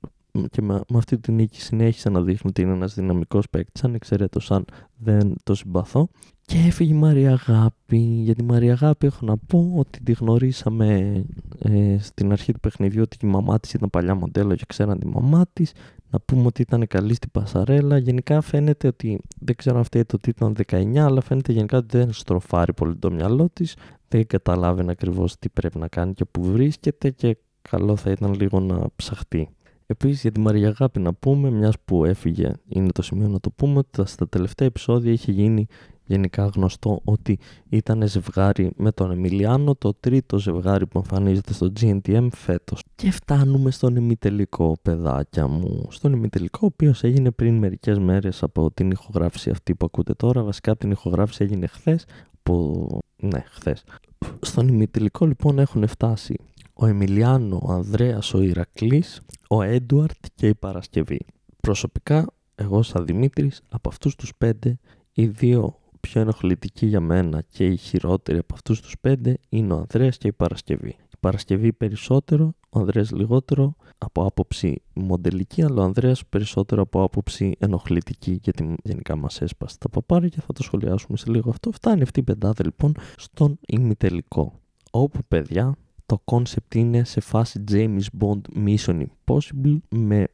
και με, με αυτή την νίκη συνέχισε να δείχνει ότι είναι ένας δυναμικός παίκτης ανεξαιρέτως αν δεν το συμπαθώ. Και έφυγε η Μαρία Αγάπη για τη Μαρία Αγάπη έχω να πω ότι τη γνωρίσαμε ε, στην αρχή του παιχνιδιού ότι η μαμά της ήταν παλιά μοντέλο και ξέραν τη μαμά της. Να πούμε ότι ήταν καλή στην Πασαρέλα. Γενικά φαίνεται ότι δεν ξέρω αν αυτή το ότι ήταν 19 αλλά φαίνεται γενικά ότι δεν στροφάρει πολύ το μυαλό της. Δεν καταλάβαινε ακριβώς τι πρέπει να κάνει και που βρίσκεται και καλό θα ήταν λίγο να ψαχτεί. Επίσης για τη Μαρία Αγάπη να πούμε, μιας που έφυγε, είναι το σημείο να το πούμε, ότι στα τελευταία επεισόδια είχε γίνει γενικά γνωστό ότι ήταν ζευγάρι με τον Εμιλιάνο, το τρίτο ζευγάρι που εμφανίζεται στο GNTM φέτος. Και φτάνουμε στον ημιτελικό, παιδάκια μου. Στον ημιτελικό, ο οποίος έγινε πριν μερικές μέρες από την ηχογράφηση αυτή που ακούτε τώρα. Βασικά την ηχογράφηση έγινε χθες. Που... Ναι, χθες. Στον ημιτελικό λοιπόν έχουν φτάσει ο Εμιλιάνο, ο Ανδρέας, ο Ηρακλής, ο Έντουαρτ και η Παρασκευή. Προσωπικά, εγώ σαν Δημήτρης, από αυτούς τους πέντε, οι δύο πιο ενοχλητικοί για μένα και οι χειρότεροι από αυτούς τους πέντε είναι ο Ανδρέας και η Παρασκευή. Η Παρασκευή περισσότερο, ο Ανδρέας λιγότερο από άποψη μοντελική, αλλά ο Ανδρέας περισσότερο από άποψη ενοχλητική, γιατί γενικά μας έσπασε τα παπάρια και θα το σχολιάσουμε σε λίγο αυτό. Φτάνει αυτή η πεντάδα λοιπόν στον ημιτελικό. Όπου παιδιά το concept είναι σε φάση James Bond Mission Impossible με,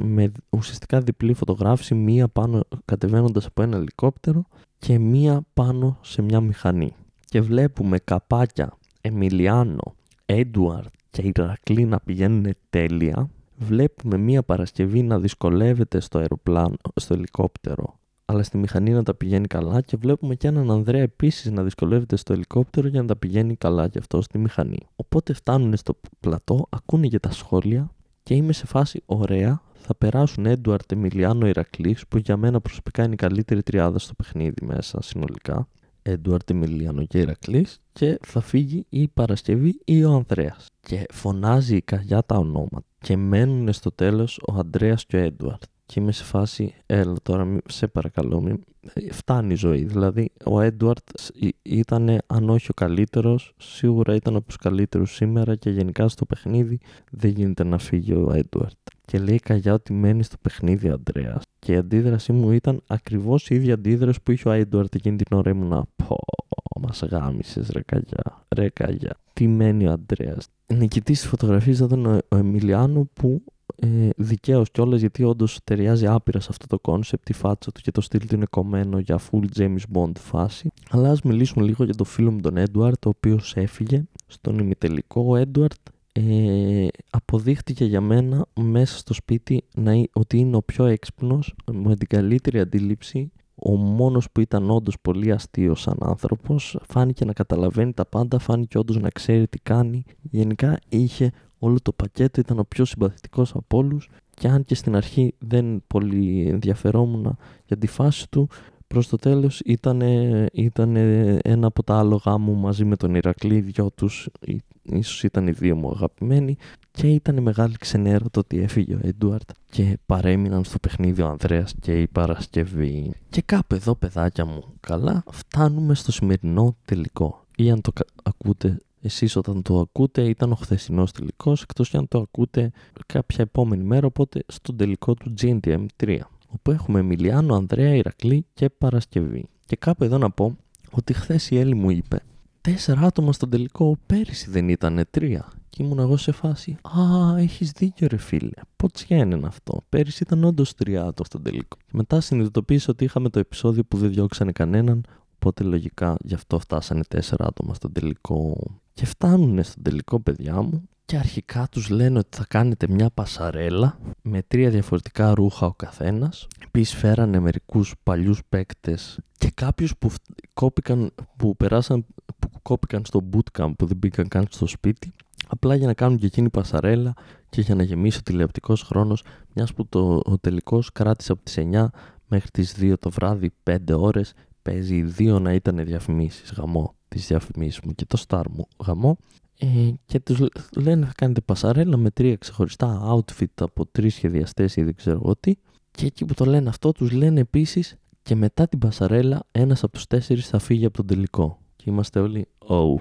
με ουσιαστικά διπλή φωτογράφηση, μία πάνω κατεβαίνοντας από ένα ελικόπτερο και μία πάνω σε μια μηχανή. Και βλέπουμε καπάκια Εμιλιάνο, Έντουαρτ και Ηρακλή να πηγαίνουν τέλεια. Βλέπουμε μία Παρασκευή να δυσκολεύεται στο αεροπλάνο, στο ελικόπτερο αλλά στη μηχανή να τα πηγαίνει καλά και βλέπουμε και έναν Ανδρέα επίσης να δυσκολεύεται στο ελικόπτερο για να τα πηγαίνει καλά και αυτό στη μηχανή. Οπότε φτάνουν στο πλατό, ακούνε για τα σχόλια και είμαι σε φάση ωραία. Θα περάσουν Έντουαρτ Εμιλιάνο Ηρακλής, που για μένα προσωπικά είναι η καλύτερη τριάδα στο παιχνίδι μέσα συνολικά. Έντουαρτ Εμιλιάνο και Ηρακλής και θα φύγει η Παρασκευή ή ο Ανδρέας. Και φωνάζει η καγιά τα ονόματα και μένουν στο τέλος ο Ανδρέας και ο Έντουαρτ και είμαι σε φάση, έλα τώρα, σε παρακαλώ, μη... φτάνει η ζωή. Δηλαδή, ο Έντουαρτ ήταν, αν όχι ο καλύτερος, σίγουρα ήταν από τους καλύτερους σήμερα και γενικά στο παιχνίδι δεν γίνεται να φύγει ο Έντουαρτ. Και λέει Καγιά ότι μένει στο παιχνίδι ο Αντρέα. Και η αντίδρασή μου ήταν ακριβώς η ίδια αντίδραση που είχε ο Έντουαρτ εκείνη την ώρα ήμουνα. Πω, μας γάμισες, ρε Καγιά, ρε Καγιά. Τι μένει ο Αντρέα. Νικητής της φωτογραφίας ήταν ο, ο Εμιλιάνο που ε, δικαίως κιόλας γιατί όντως ταιριάζει άπειρα σε αυτό το κόνσεπτ, η φάτσα του και το στυλ του είναι κομμένο για full James Bond φάση. Αλλά ας μιλήσουμε λίγο για το φίλο μου τον Έντουαρτ, ο οποίος έφυγε στον ημιτελικό. Ο Έντουαρτ ε, αποδείχτηκε για μένα μέσα στο σπίτι να, ότι είναι ο πιο έξυπνος, με την καλύτερη αντίληψη, ο μόνος που ήταν όντως πολύ αστείο σαν άνθρωπος, φάνηκε να καταλαβαίνει τα πάντα, φάνηκε όντως να ξέρει τι κάνει. Γενικά είχε όλο το πακέτο ήταν ο πιο συμπαθητικός από όλους και αν και στην αρχή δεν πολύ ενδιαφερόμουν για τη φάση του, προς το τέλος ήταν, ήταν ένα από τα άλογα μου μαζί με τον Ηρακλή, δυο τους ίσως ήταν οι δύο μου αγαπημένοι και ήταν μεγάλη ξενέρα το ότι έφυγε ο Έντουαρτ και παρέμειναν στο παιχνίδι ο Ανδρέας και η Παρασκευή. Και κάπου εδώ παιδάκια μου, καλά, φτάνουμε στο σημερινό τελικό. Ή αν το ακούτε εσείς όταν το ακούτε ήταν ο χθεσινός τελικός, εκτός και αν το ακούτε κάποια επόμενη μέρα, οπότε στον τελικό του GNTM 3, όπου έχουμε Εμιλιάνο, Ανδρέα, Ηρακλή και Παρασκευή. Και κάπου εδώ να πω ότι χθες η Έλλη μου είπε τέσσερα άτομα στον τελικό, πέρυσι δεν ήταν τρία. Και ήμουν εγώ σε φάση, Α, έχεις δίκιο, ρε φίλε. Ποτσιά είναι αυτό. Πέρυσι ήταν όντως τρία άτομα στον τελικό. Και μετά συνειδητοποίησα ότι είχαμε το επεισόδιο που δεν διώξανε κανέναν, οπότε λογικά γι' αυτό φτάσανε τέσσερα άτομα στον τελικό και φτάνουν στον τελικό παιδιά μου και αρχικά τους λένε ότι θα κάνετε μια πασαρέλα με τρία διαφορετικά ρούχα ο καθένας. Επίσης φέρανε μερικούς παλιούς παίκτες και κάποιους που κόπηκαν, που περάσαν, που κόπηκαν στο bootcamp που δεν μπήκαν καν στο σπίτι απλά για να κάνουν και εκείνη πασαρέλα και για να γεμίσει ο τηλεοπτικός χρόνος μιας που το, ο τελικός κράτησε από τις 9 μέχρι τις 2 το βράδυ 5 ώρες παίζει δύο να ήταν διαφημίσεις γαμό τις διαφημίσεις μου και το star μου γαμό ε, και τους λένε θα κάνετε πασαρέλα με τρία ξεχωριστά outfit από τρεις σχεδιαστές ή δεν ξέρω εγώ τι και εκεί που το λένε αυτό τους λένε επίσης και μετά την πασαρέλα ένας από τους τέσσερις θα φύγει από τον τελικό. Και είμαστε όλοι oh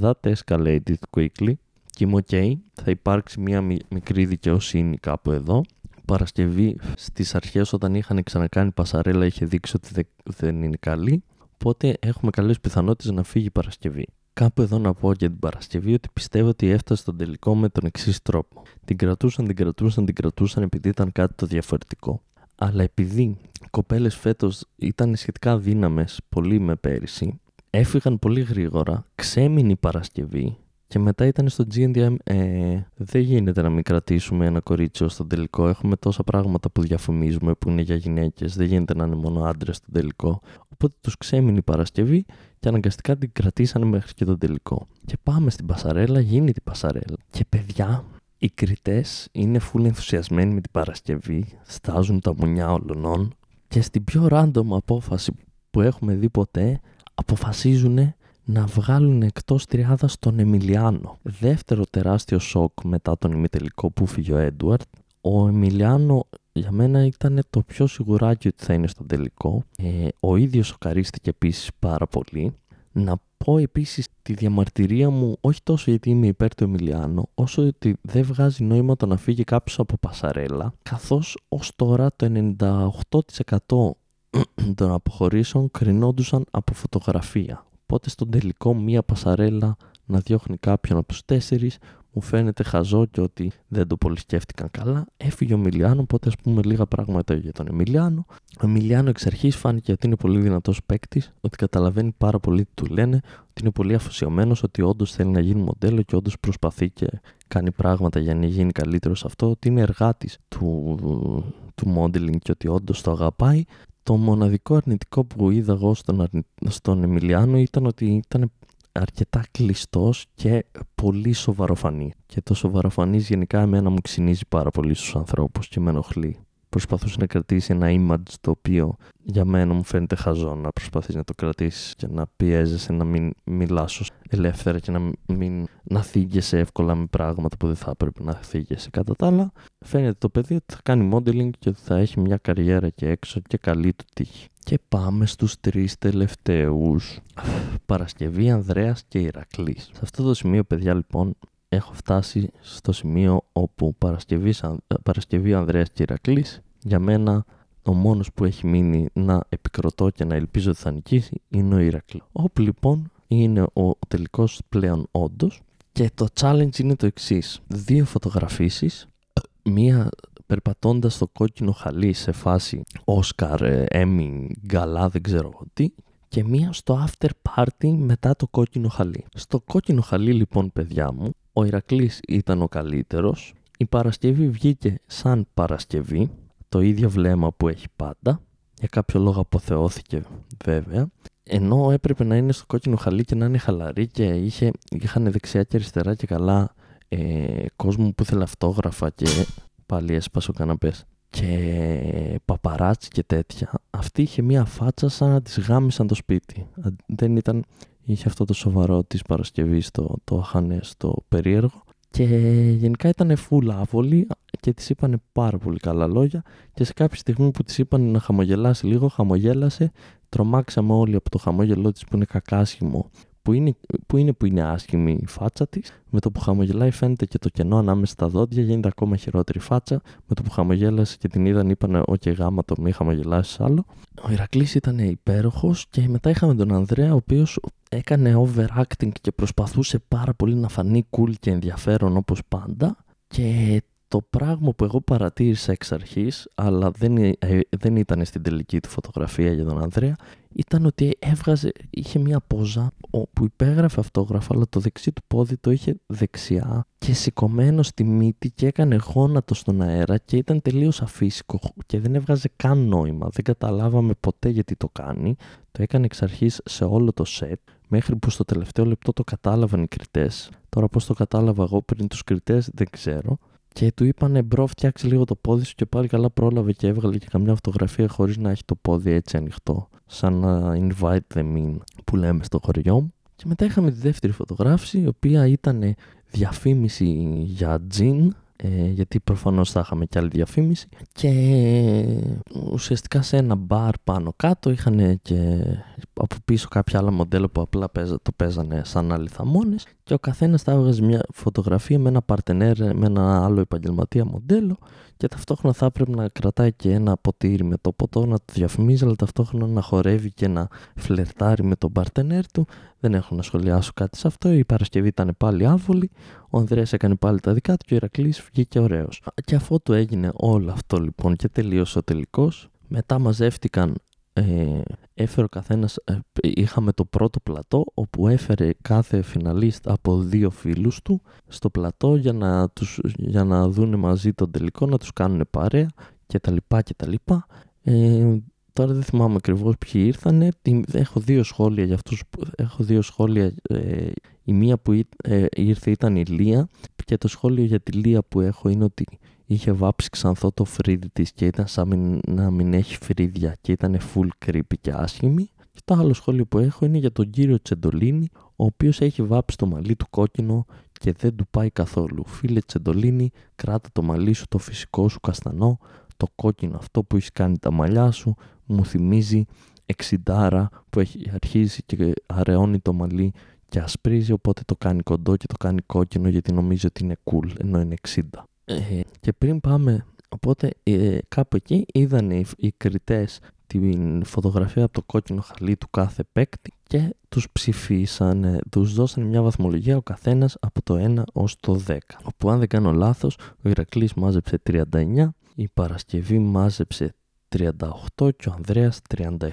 that escalated quickly και είμαι ok θα υπάρξει μια μικρή δικαιοσύνη κάπου εδώ. Παρασκευή στις αρχές όταν είχαν ξανακάνει πασαρέλα είχε δείξει ότι δεν είναι καλή Οπότε έχουμε καλές πιθανότητες να φύγει η Παρασκευή; Κάπου εδώ να πω για την Παρασκευή ότι πιστεύω ότι έφτασε στον τελικό με τον εξής τρόπο. Την κρατούσαν, την κρατούσαν, την κρατούσαν επειδή ήταν κάτι το διαφορετικό. Αλλά επειδή οι κοπέλες φέτος ήταν σχετικά δύναμε πολύ με πέρυσι, έφυγαν πολύ γρήγορα, ξέμεινε η Παρασκευή και μετά ήταν στο GNDM. Ε, δεν γίνεται να μην κρατήσουμε ένα κορίτσι στον τελικό. Έχουμε τόσα πράγματα που διαφημίζουμε που είναι για γυναίκες. Δεν γίνεται να είναι μόνο άντρες στον τελικό. Οπότε τους ξέμεινε η Παρασκευή και αναγκαστικά την κρατήσανε μέχρι και τον τελικό. Και πάμε στην Πασαρέλα, γίνει την Πασαρέλα. Και παιδιά, οι κριτές είναι φουλ ενθουσιασμένοι με την Παρασκευή, στάζουν τα μουνιά όλων και στην πιο random απόφαση που έχουμε δει ποτέ, αποφασίζουν να βγάλουν εκτός τριάδας τον Εμιλιάνο. Δεύτερο τεράστιο σοκ μετά τον ημιτελικό που φύγει ο Έντουαρτ. Ο Εμιλιάνο για μένα ήταν το πιο σιγουράκι ότι θα είναι στο τελικό. Ε, ο ίδιος σοκαρίστηκε επίσης πάρα πολύ. Να πω επίσης τη διαμαρτυρία μου όχι τόσο γιατί είμαι υπέρ του Εμιλιάνο όσο ότι δεν βγάζει νόημα το να φύγει κάποιος από πασαρέλα καθώς ως τώρα το 98% <clears throat> των αποχωρήσεων κρινόντουσαν από φωτογραφία. Οπότε στον τελικό μία πασαρέλα να διώχνει κάποιον από τους τέσσερις μου φαίνεται χαζό και ότι δεν το πολύ σκέφτηκαν καλά. Έφυγε ο Μιλιάνο, οπότε ας πούμε λίγα πράγματα για τον Εμιλιάνο. Ο Εμιλιάνο εξ αρχής φάνηκε ότι είναι πολύ δυνατός παίκτη, ότι καταλαβαίνει πάρα πολύ τι του λένε, ότι είναι πολύ αφοσιωμένος, ότι όντως θέλει να γίνει μοντέλο και όντως προσπαθεί και κάνει πράγματα για να γίνει καλύτερος σε αυτό, ότι είναι εργάτης του, του modeling και ότι όντως το αγαπάει. Το μοναδικό αρνητικό που είδα εγώ στον, αρνη... στον Εμιλιάνο ήταν ότι ήταν αρκετά κλειστός και πολύ σοβαροφανή. Και το σοβαροφανής γενικά εμένα μου ξυνίζει πάρα πολύ στους ανθρώπους και με ενοχλεί προσπαθούσε να κρατήσει ένα image το οποίο για μένα μου φαίνεται χαζό να προσπαθείς να το κρατήσεις και να πιέζεσαι να μην μιλάς ελεύθερα και να μην να θίγεσαι εύκολα με πράγματα που δεν θα έπρεπε να θίγεσαι. Κατά τα άλλα, φαίνεται το παιδί ότι θα κάνει modeling και ότι θα έχει μια καριέρα και έξω και καλή του τύχη. Και πάμε στους τρεις τελευταίους. Παρασκευή, Ανδρέας και Ηρακλής. Σε αυτό το σημείο, παιδιά, λοιπόν, έχω φτάσει στο σημείο όπου Παρασκευή, Παρασκευή Ανδρέας και Ηρακλής για μένα ο μόνος που έχει μείνει να επικροτώ και να ελπίζω ότι θα νικήσει είναι ο Ηρακλή. Όπου λοιπόν είναι ο τελικός πλέον όντως. και το challenge είναι το εξής. Δύο φωτογραφίσεις, μία περπατώντας στο κόκκινο χαλί σε φάση Όσκαρ, Έμι, Γκαλά, δεν ξέρω τι και μία στο after party μετά το κόκκινο χαλί. Στο κόκκινο χαλί λοιπόν παιδιά μου, ο Ηρακλής ήταν ο καλύτερος, η Παρασκευή βγήκε σαν Παρασκευή, το ίδιο βλέμμα που έχει πάντα. Για κάποιο λόγο αποθεώθηκε βέβαια. Ενώ έπρεπε να είναι στο κόκκινο χαλί και να είναι χαλαρή και είχε, είχαν δεξιά και αριστερά και καλά ε, κόσμο που ήθελε αυτόγραφα και πάλι έσπασε ο καναπές και παπαράτσι και τέτοια. Αυτή είχε μία φάτσα σαν να της γάμισαν το σπίτι. Δεν ήταν, είχε αυτό το σοβαρό της Παρασκευής, το, το αχανές, το περίεργο και γενικά ήταν full άβολη και της είπανε πάρα πολύ καλά λόγια και σε κάποια στιγμή που της είπαν να χαμογελάσει λίγο, χαμογέλασε, τρομάξαμε όλοι από το χαμόγελό της που είναι κακάσχημο που είναι, που είναι που είναι άσχημη η φάτσα της. Με το που χαμογελάει φαίνεται και το κενό ανάμεσα στα δόντια, γίνεται ακόμα χειρότερη φάτσα. Με το που χαμογέλασε και την είδαν, είπαν: Όχι, γάμα το μη χαμογελάσεις άλλο. Ο Ηρακλής ήταν υπέροχος και μετά είχαμε τον Ανδρέα, ο οποίος έκανε overacting και προσπαθούσε πάρα πολύ να φανεί cool και ενδιαφέρον όπως πάντα. Και το πράγμα που εγώ παρατήρησα εξ αρχής, αλλά δεν, ε, δεν ήταν στην τελική του φωτογραφία για τον Ανδρέα, ήταν ότι έβγαζε, είχε μια πόζα όπου υπέγραφε αυτόγραφα, αλλά το δεξί του πόδι το είχε δεξιά και σηκωμένο στη μύτη και έκανε γόνατο στον αέρα και ήταν τελείως αφύσικο και δεν έβγαζε καν νόημα. Δεν καταλάβαμε ποτέ γιατί το κάνει. Το έκανε εξ αρχής σε όλο το σετ, μέχρι που στο τελευταίο λεπτό το κατάλαβαν οι κριτές. Τώρα πώς το κατάλαβα εγώ πριν τους κριτές δεν ξέρω και του είπανε bro φτιάξε λίγο το πόδι σου και πάλι καλά πρόλαβε και έβγαλε και καμιά φωτογραφία χωρίς να έχει το πόδι έτσι ανοιχτό σαν να invite them in που λέμε στο χωριό μου. Και μετά είχαμε τη δεύτερη φωτογράφηση η οποία ήταν διαφήμιση για τζιν ε, γιατί προφανώς θα είχαμε και άλλη διαφήμιση. Και ουσιαστικά σε ένα μπαρ πάνω κάτω είχαν και από πίσω κάποια άλλα μοντέλα που απλά το παίζανε σαν άλλοι θαμώνες και ο καθένας θα έβγαζε μια φωτογραφία με ένα παρτενέρ με ένα άλλο επαγγελματία μοντέλο και ταυτόχρονα θα έπρεπε να κρατάει και ένα ποτήρι με το ποτό να το διαφημίζει αλλά ταυτόχρονα να χορεύει και να φλερτάρει με τον παρτενέρ του. Δεν έχω να σχολιάσω κάτι σε αυτό. Η Παρασκευή ήταν πάλι άβολη. Ο Ανδρέας έκανε πάλι τα δικά του και ο Ηρακλής βγήκε ωραίος. Και αφού το έγινε όλο αυτό λοιπόν και τελείωσε ο τελικός μετά μαζεύτηκαν ε, έφερε ο καθένας, ε, είχαμε το πρώτο πλατό όπου έφερε κάθε φιναλίστ από δύο φίλους του στο πλατό για να, τους, για να δουν μαζί τον τελικό, να τους κάνουν παρέα και τα λοιπά και τα λοιπά. Ε, τώρα δεν θυμάμαι ακριβώς ποιοι ήρθανε. Έχω δύο σχόλια για αυτούς. Έχω δύο σχόλια. Ε, η μία που ε, ήρθε ήταν η Λία και το σχόλιο για τη Λία που έχω είναι ότι είχε βάψει ξανθό το φρύδι της και ήταν σαν να μην έχει φρύδια και ήταν full creepy και άσχημη. Και το άλλο σχόλιο που έχω είναι για τον κύριο Τσεντολίνη, ο οποίος έχει βάψει το μαλλί του κόκκινο και δεν του πάει καθόλου. Φίλε Τσεντολίνη, κράτα το μαλλί σου το φυσικό σου καστανό, το κόκκινο αυτό που έχεις κάνει τα μαλλιά σου, μου θυμίζει εξιντάρα που έχει αρχίσει και αραιώνει το μαλλί και ασπρίζει οπότε το κάνει κοντό και το κάνει κόκκινο γιατί νομίζει ότι είναι cool ενώ είναι 60. Ε, και πριν πάμε, οπότε ε, κάπου εκεί είδαν οι, οι κριτές την φωτογραφία από το κόκκινο χαλί του κάθε παίκτη και τους ψηφίσαν, τους δώσαν μια βαθμολογία ο καθένας από το 1 ως το 10. Όπου αν δεν κάνω λάθος, ο Ηρακλής μάζεψε 39, η Παρασκευή μάζεψε 38 και ο Ανδρέας 37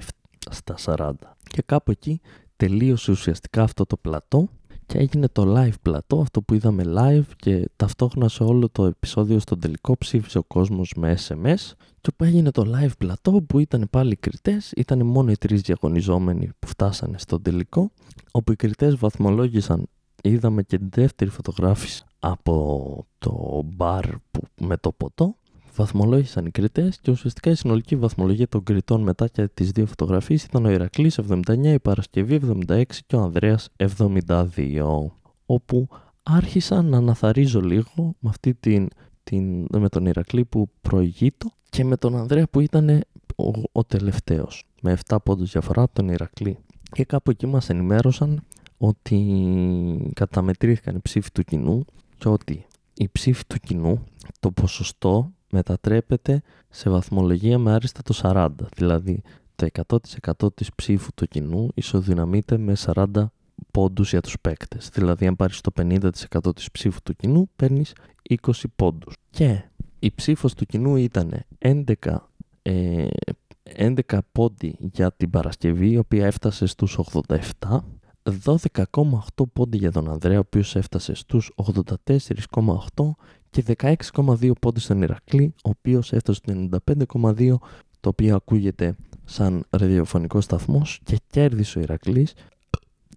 στα 40. Και κάπου εκεί τελείωσε ουσιαστικά αυτό το πλατό και έγινε το live πλατό, αυτό που είδαμε live και ταυτόχρονα σε όλο το επεισόδιο στον τελικό ψήφισε ο κόσμος με SMS και όπου έγινε το live πλατό που ήταν πάλι οι κριτές, ήταν μόνο οι τρεις διαγωνιζόμενοι που φτάσανε στον τελικό όπου οι κριτές βαθμολόγησαν. Είδαμε και την δεύτερη φωτογράφηση από το μπαρ που, με το ποτό βαθμολόγησαν οι κριτές και ουσιαστικά η συνολική βαθμολογία των κριτών μετά και τις δύο φωτογραφίες ήταν ο Ηρακλής 79, η Παρασκευή 76 και ο Ανδρέας 72. Όπου άρχισα να αναθαρίζω λίγο με, αυτή την, την, με τον Ηρακλή που προηγείτο και με τον Ανδρέα που ήταν ο, ο τελευταίος με 7 πόντους διαφορά από τον Ηρακλή. Και κάπου εκεί μας ενημέρωσαν ότι καταμετρήθηκαν οι ψήφοι του κοινού και ότι η ψήφοι του κοινού, το ποσοστό μετατρέπεται σε βαθμολογία με άριστα το 40. Δηλαδή το 100% της ψήφου του κοινού ισοδυναμείται με 40 πόντους για τους παίκτες. Δηλαδή αν πάρεις το 50% της ψήφου του κοινού παίρνεις 20 πόντους. Και η ψήφος του κοινού ήταν 11, ε, 11 πόντι για την Παρασκευή η οποία έφτασε στους 87 12,8 πόντι για τον Ανδρέα, ο οποίος έφτασε στους 84,8 και 16,2 πόντους στον Ηρακλή, ο οποίος έφτασε στους 95,2 το οποίο ακούγεται σαν ραδιοφωνικό σταθμός και κέρδισε ο Ηρακλής.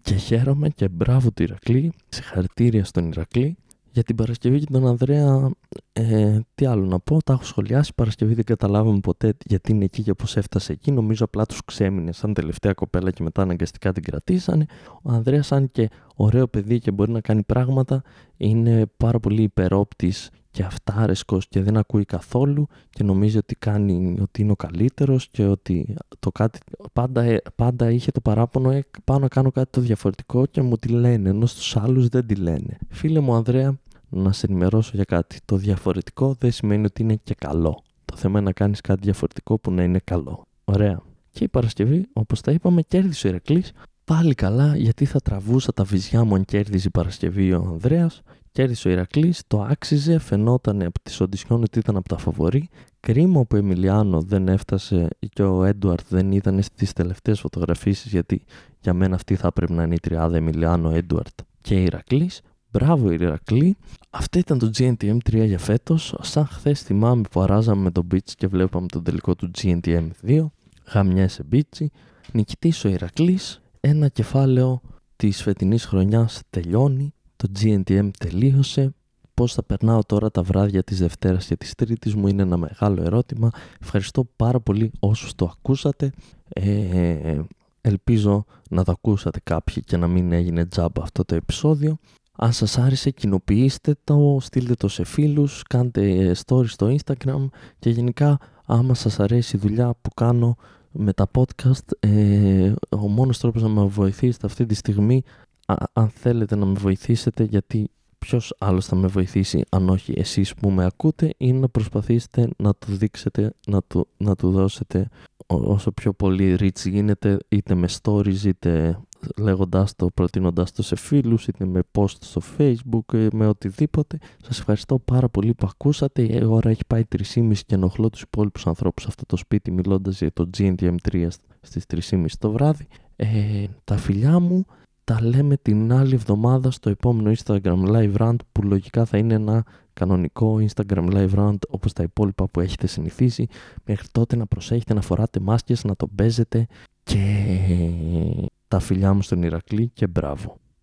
Και χαίρομαι και μπράβο του Ηρακλή, συγχαρητήρια στον Ηρακλή για την Παρασκευή και τον Ανδρέα, ε, τι άλλο να πω, τα έχω σχολιάσει. Παρασκευή δεν καταλάβαμε ποτέ γιατί είναι εκεί και πώς έφτασε εκεί. Νομίζω απλά τους ξέμεινε σαν τελευταία κοπέλα και μετά αναγκαστικά την κρατήσανε. Ο Ανδρέας, αν και ωραίο παιδί και μπορεί να κάνει πράγματα, είναι πάρα πολύ υπερόπτης και αυτάρεσκος και δεν ακούει καθόλου και νομίζει ότι, κάνει, ότι είναι ο καλύτερος και ότι το κάτι, πάντα, ε, πάντα είχε το παράπονο ε, πάω να κάνω κάτι το διαφορετικό και μου τη λένε ενώ στους άλλους δεν τη λένε. Φίλε μου Ανδρέα να σε ενημερώσω για κάτι. Το διαφορετικό δεν σημαίνει ότι είναι και καλό. Το θέμα είναι να κάνεις κάτι διαφορετικό που να είναι καλό. Ωραία. Και η Παρασκευή, όπως τα είπαμε, κέρδισε ο Ηρακλής. Πάλι καλά, γιατί θα τραβούσα τα βυζιά μου αν κέρδιζε η Παρασκευή ο Ανδρέας Κέρδισε ο Ηρακλής, το άξιζε, φαινόταν από τις οντισιόν ότι ήταν από τα φαβορή. Κρίμα που ο Εμιλιάνο δεν έφτασε και ο Έντουαρτ δεν ήταν στις τελευταίες φωτογραφίσεις, γιατί για μένα αυτή θα πρέπει να είναι η τριάδα Εμιλιάνο, Έντουαρτ και Ηρακλής. Μπράβο Ηρακλή. Αυτό ήταν το GNTM 3 για φέτος. Σαν χθες θυμάμαι που αράζαμε με τον Beach και βλέπαμε τον τελικό του GNTM 2. Γαμιέ σε Beach. Νικητής ο Ηρακλής. Ένα κεφάλαιο της φετινής χρονιάς τελειώνει το GNTM τελείωσε. Πώς θα περνάω τώρα τα βράδια της Δευτέρας και της Τρίτης μου είναι ένα μεγάλο ερώτημα. Ευχαριστώ πάρα πολύ όσους το ακούσατε. Ε, ελπίζω να το ακούσατε κάποιοι και να μην έγινε τζάμπα αυτό το επεισόδιο. Αν σας άρεσε κοινοποιήστε το, στείλτε το σε φίλους, κάντε stories στο Instagram και γενικά άμα σας αρέσει η δουλειά που κάνω με τα podcast ε, ο μόνος τρόπος να με βοηθήσετε αυτή τη στιγμή αν θέλετε να με βοηθήσετε γιατί ποιος άλλος θα με βοηθήσει αν όχι εσείς που με ακούτε ή να προσπαθήσετε να του δείξετε, να του, να του δώσετε όσο πιο πολύ reach γίνεται είτε με stories είτε λέγοντάς το, προτείνοντάς το σε φίλους είτε με post στο facebook με οτιδήποτε. Σας ευχαριστώ πάρα πολύ που ακούσατε. Η ώρα έχει πάει 3.30 και ενοχλώ τους υπόλοιπους ανθρώπους σε αυτό το σπίτι μιλώντας για το GNTM3 στις 3.30 το βράδυ. Ε, τα φιλιά μου τα λέμε την άλλη εβδομάδα στο επόμενο Instagram Live Rant που λογικά θα είναι ένα κανονικό Instagram Live Rant όπως τα υπόλοιπα που έχετε συνηθίσει. Μέχρι τότε να προσέχετε να φοράτε μάσκες, να το παίζετε και τα φιλιά μου στον Ηρακλή και μπράβο.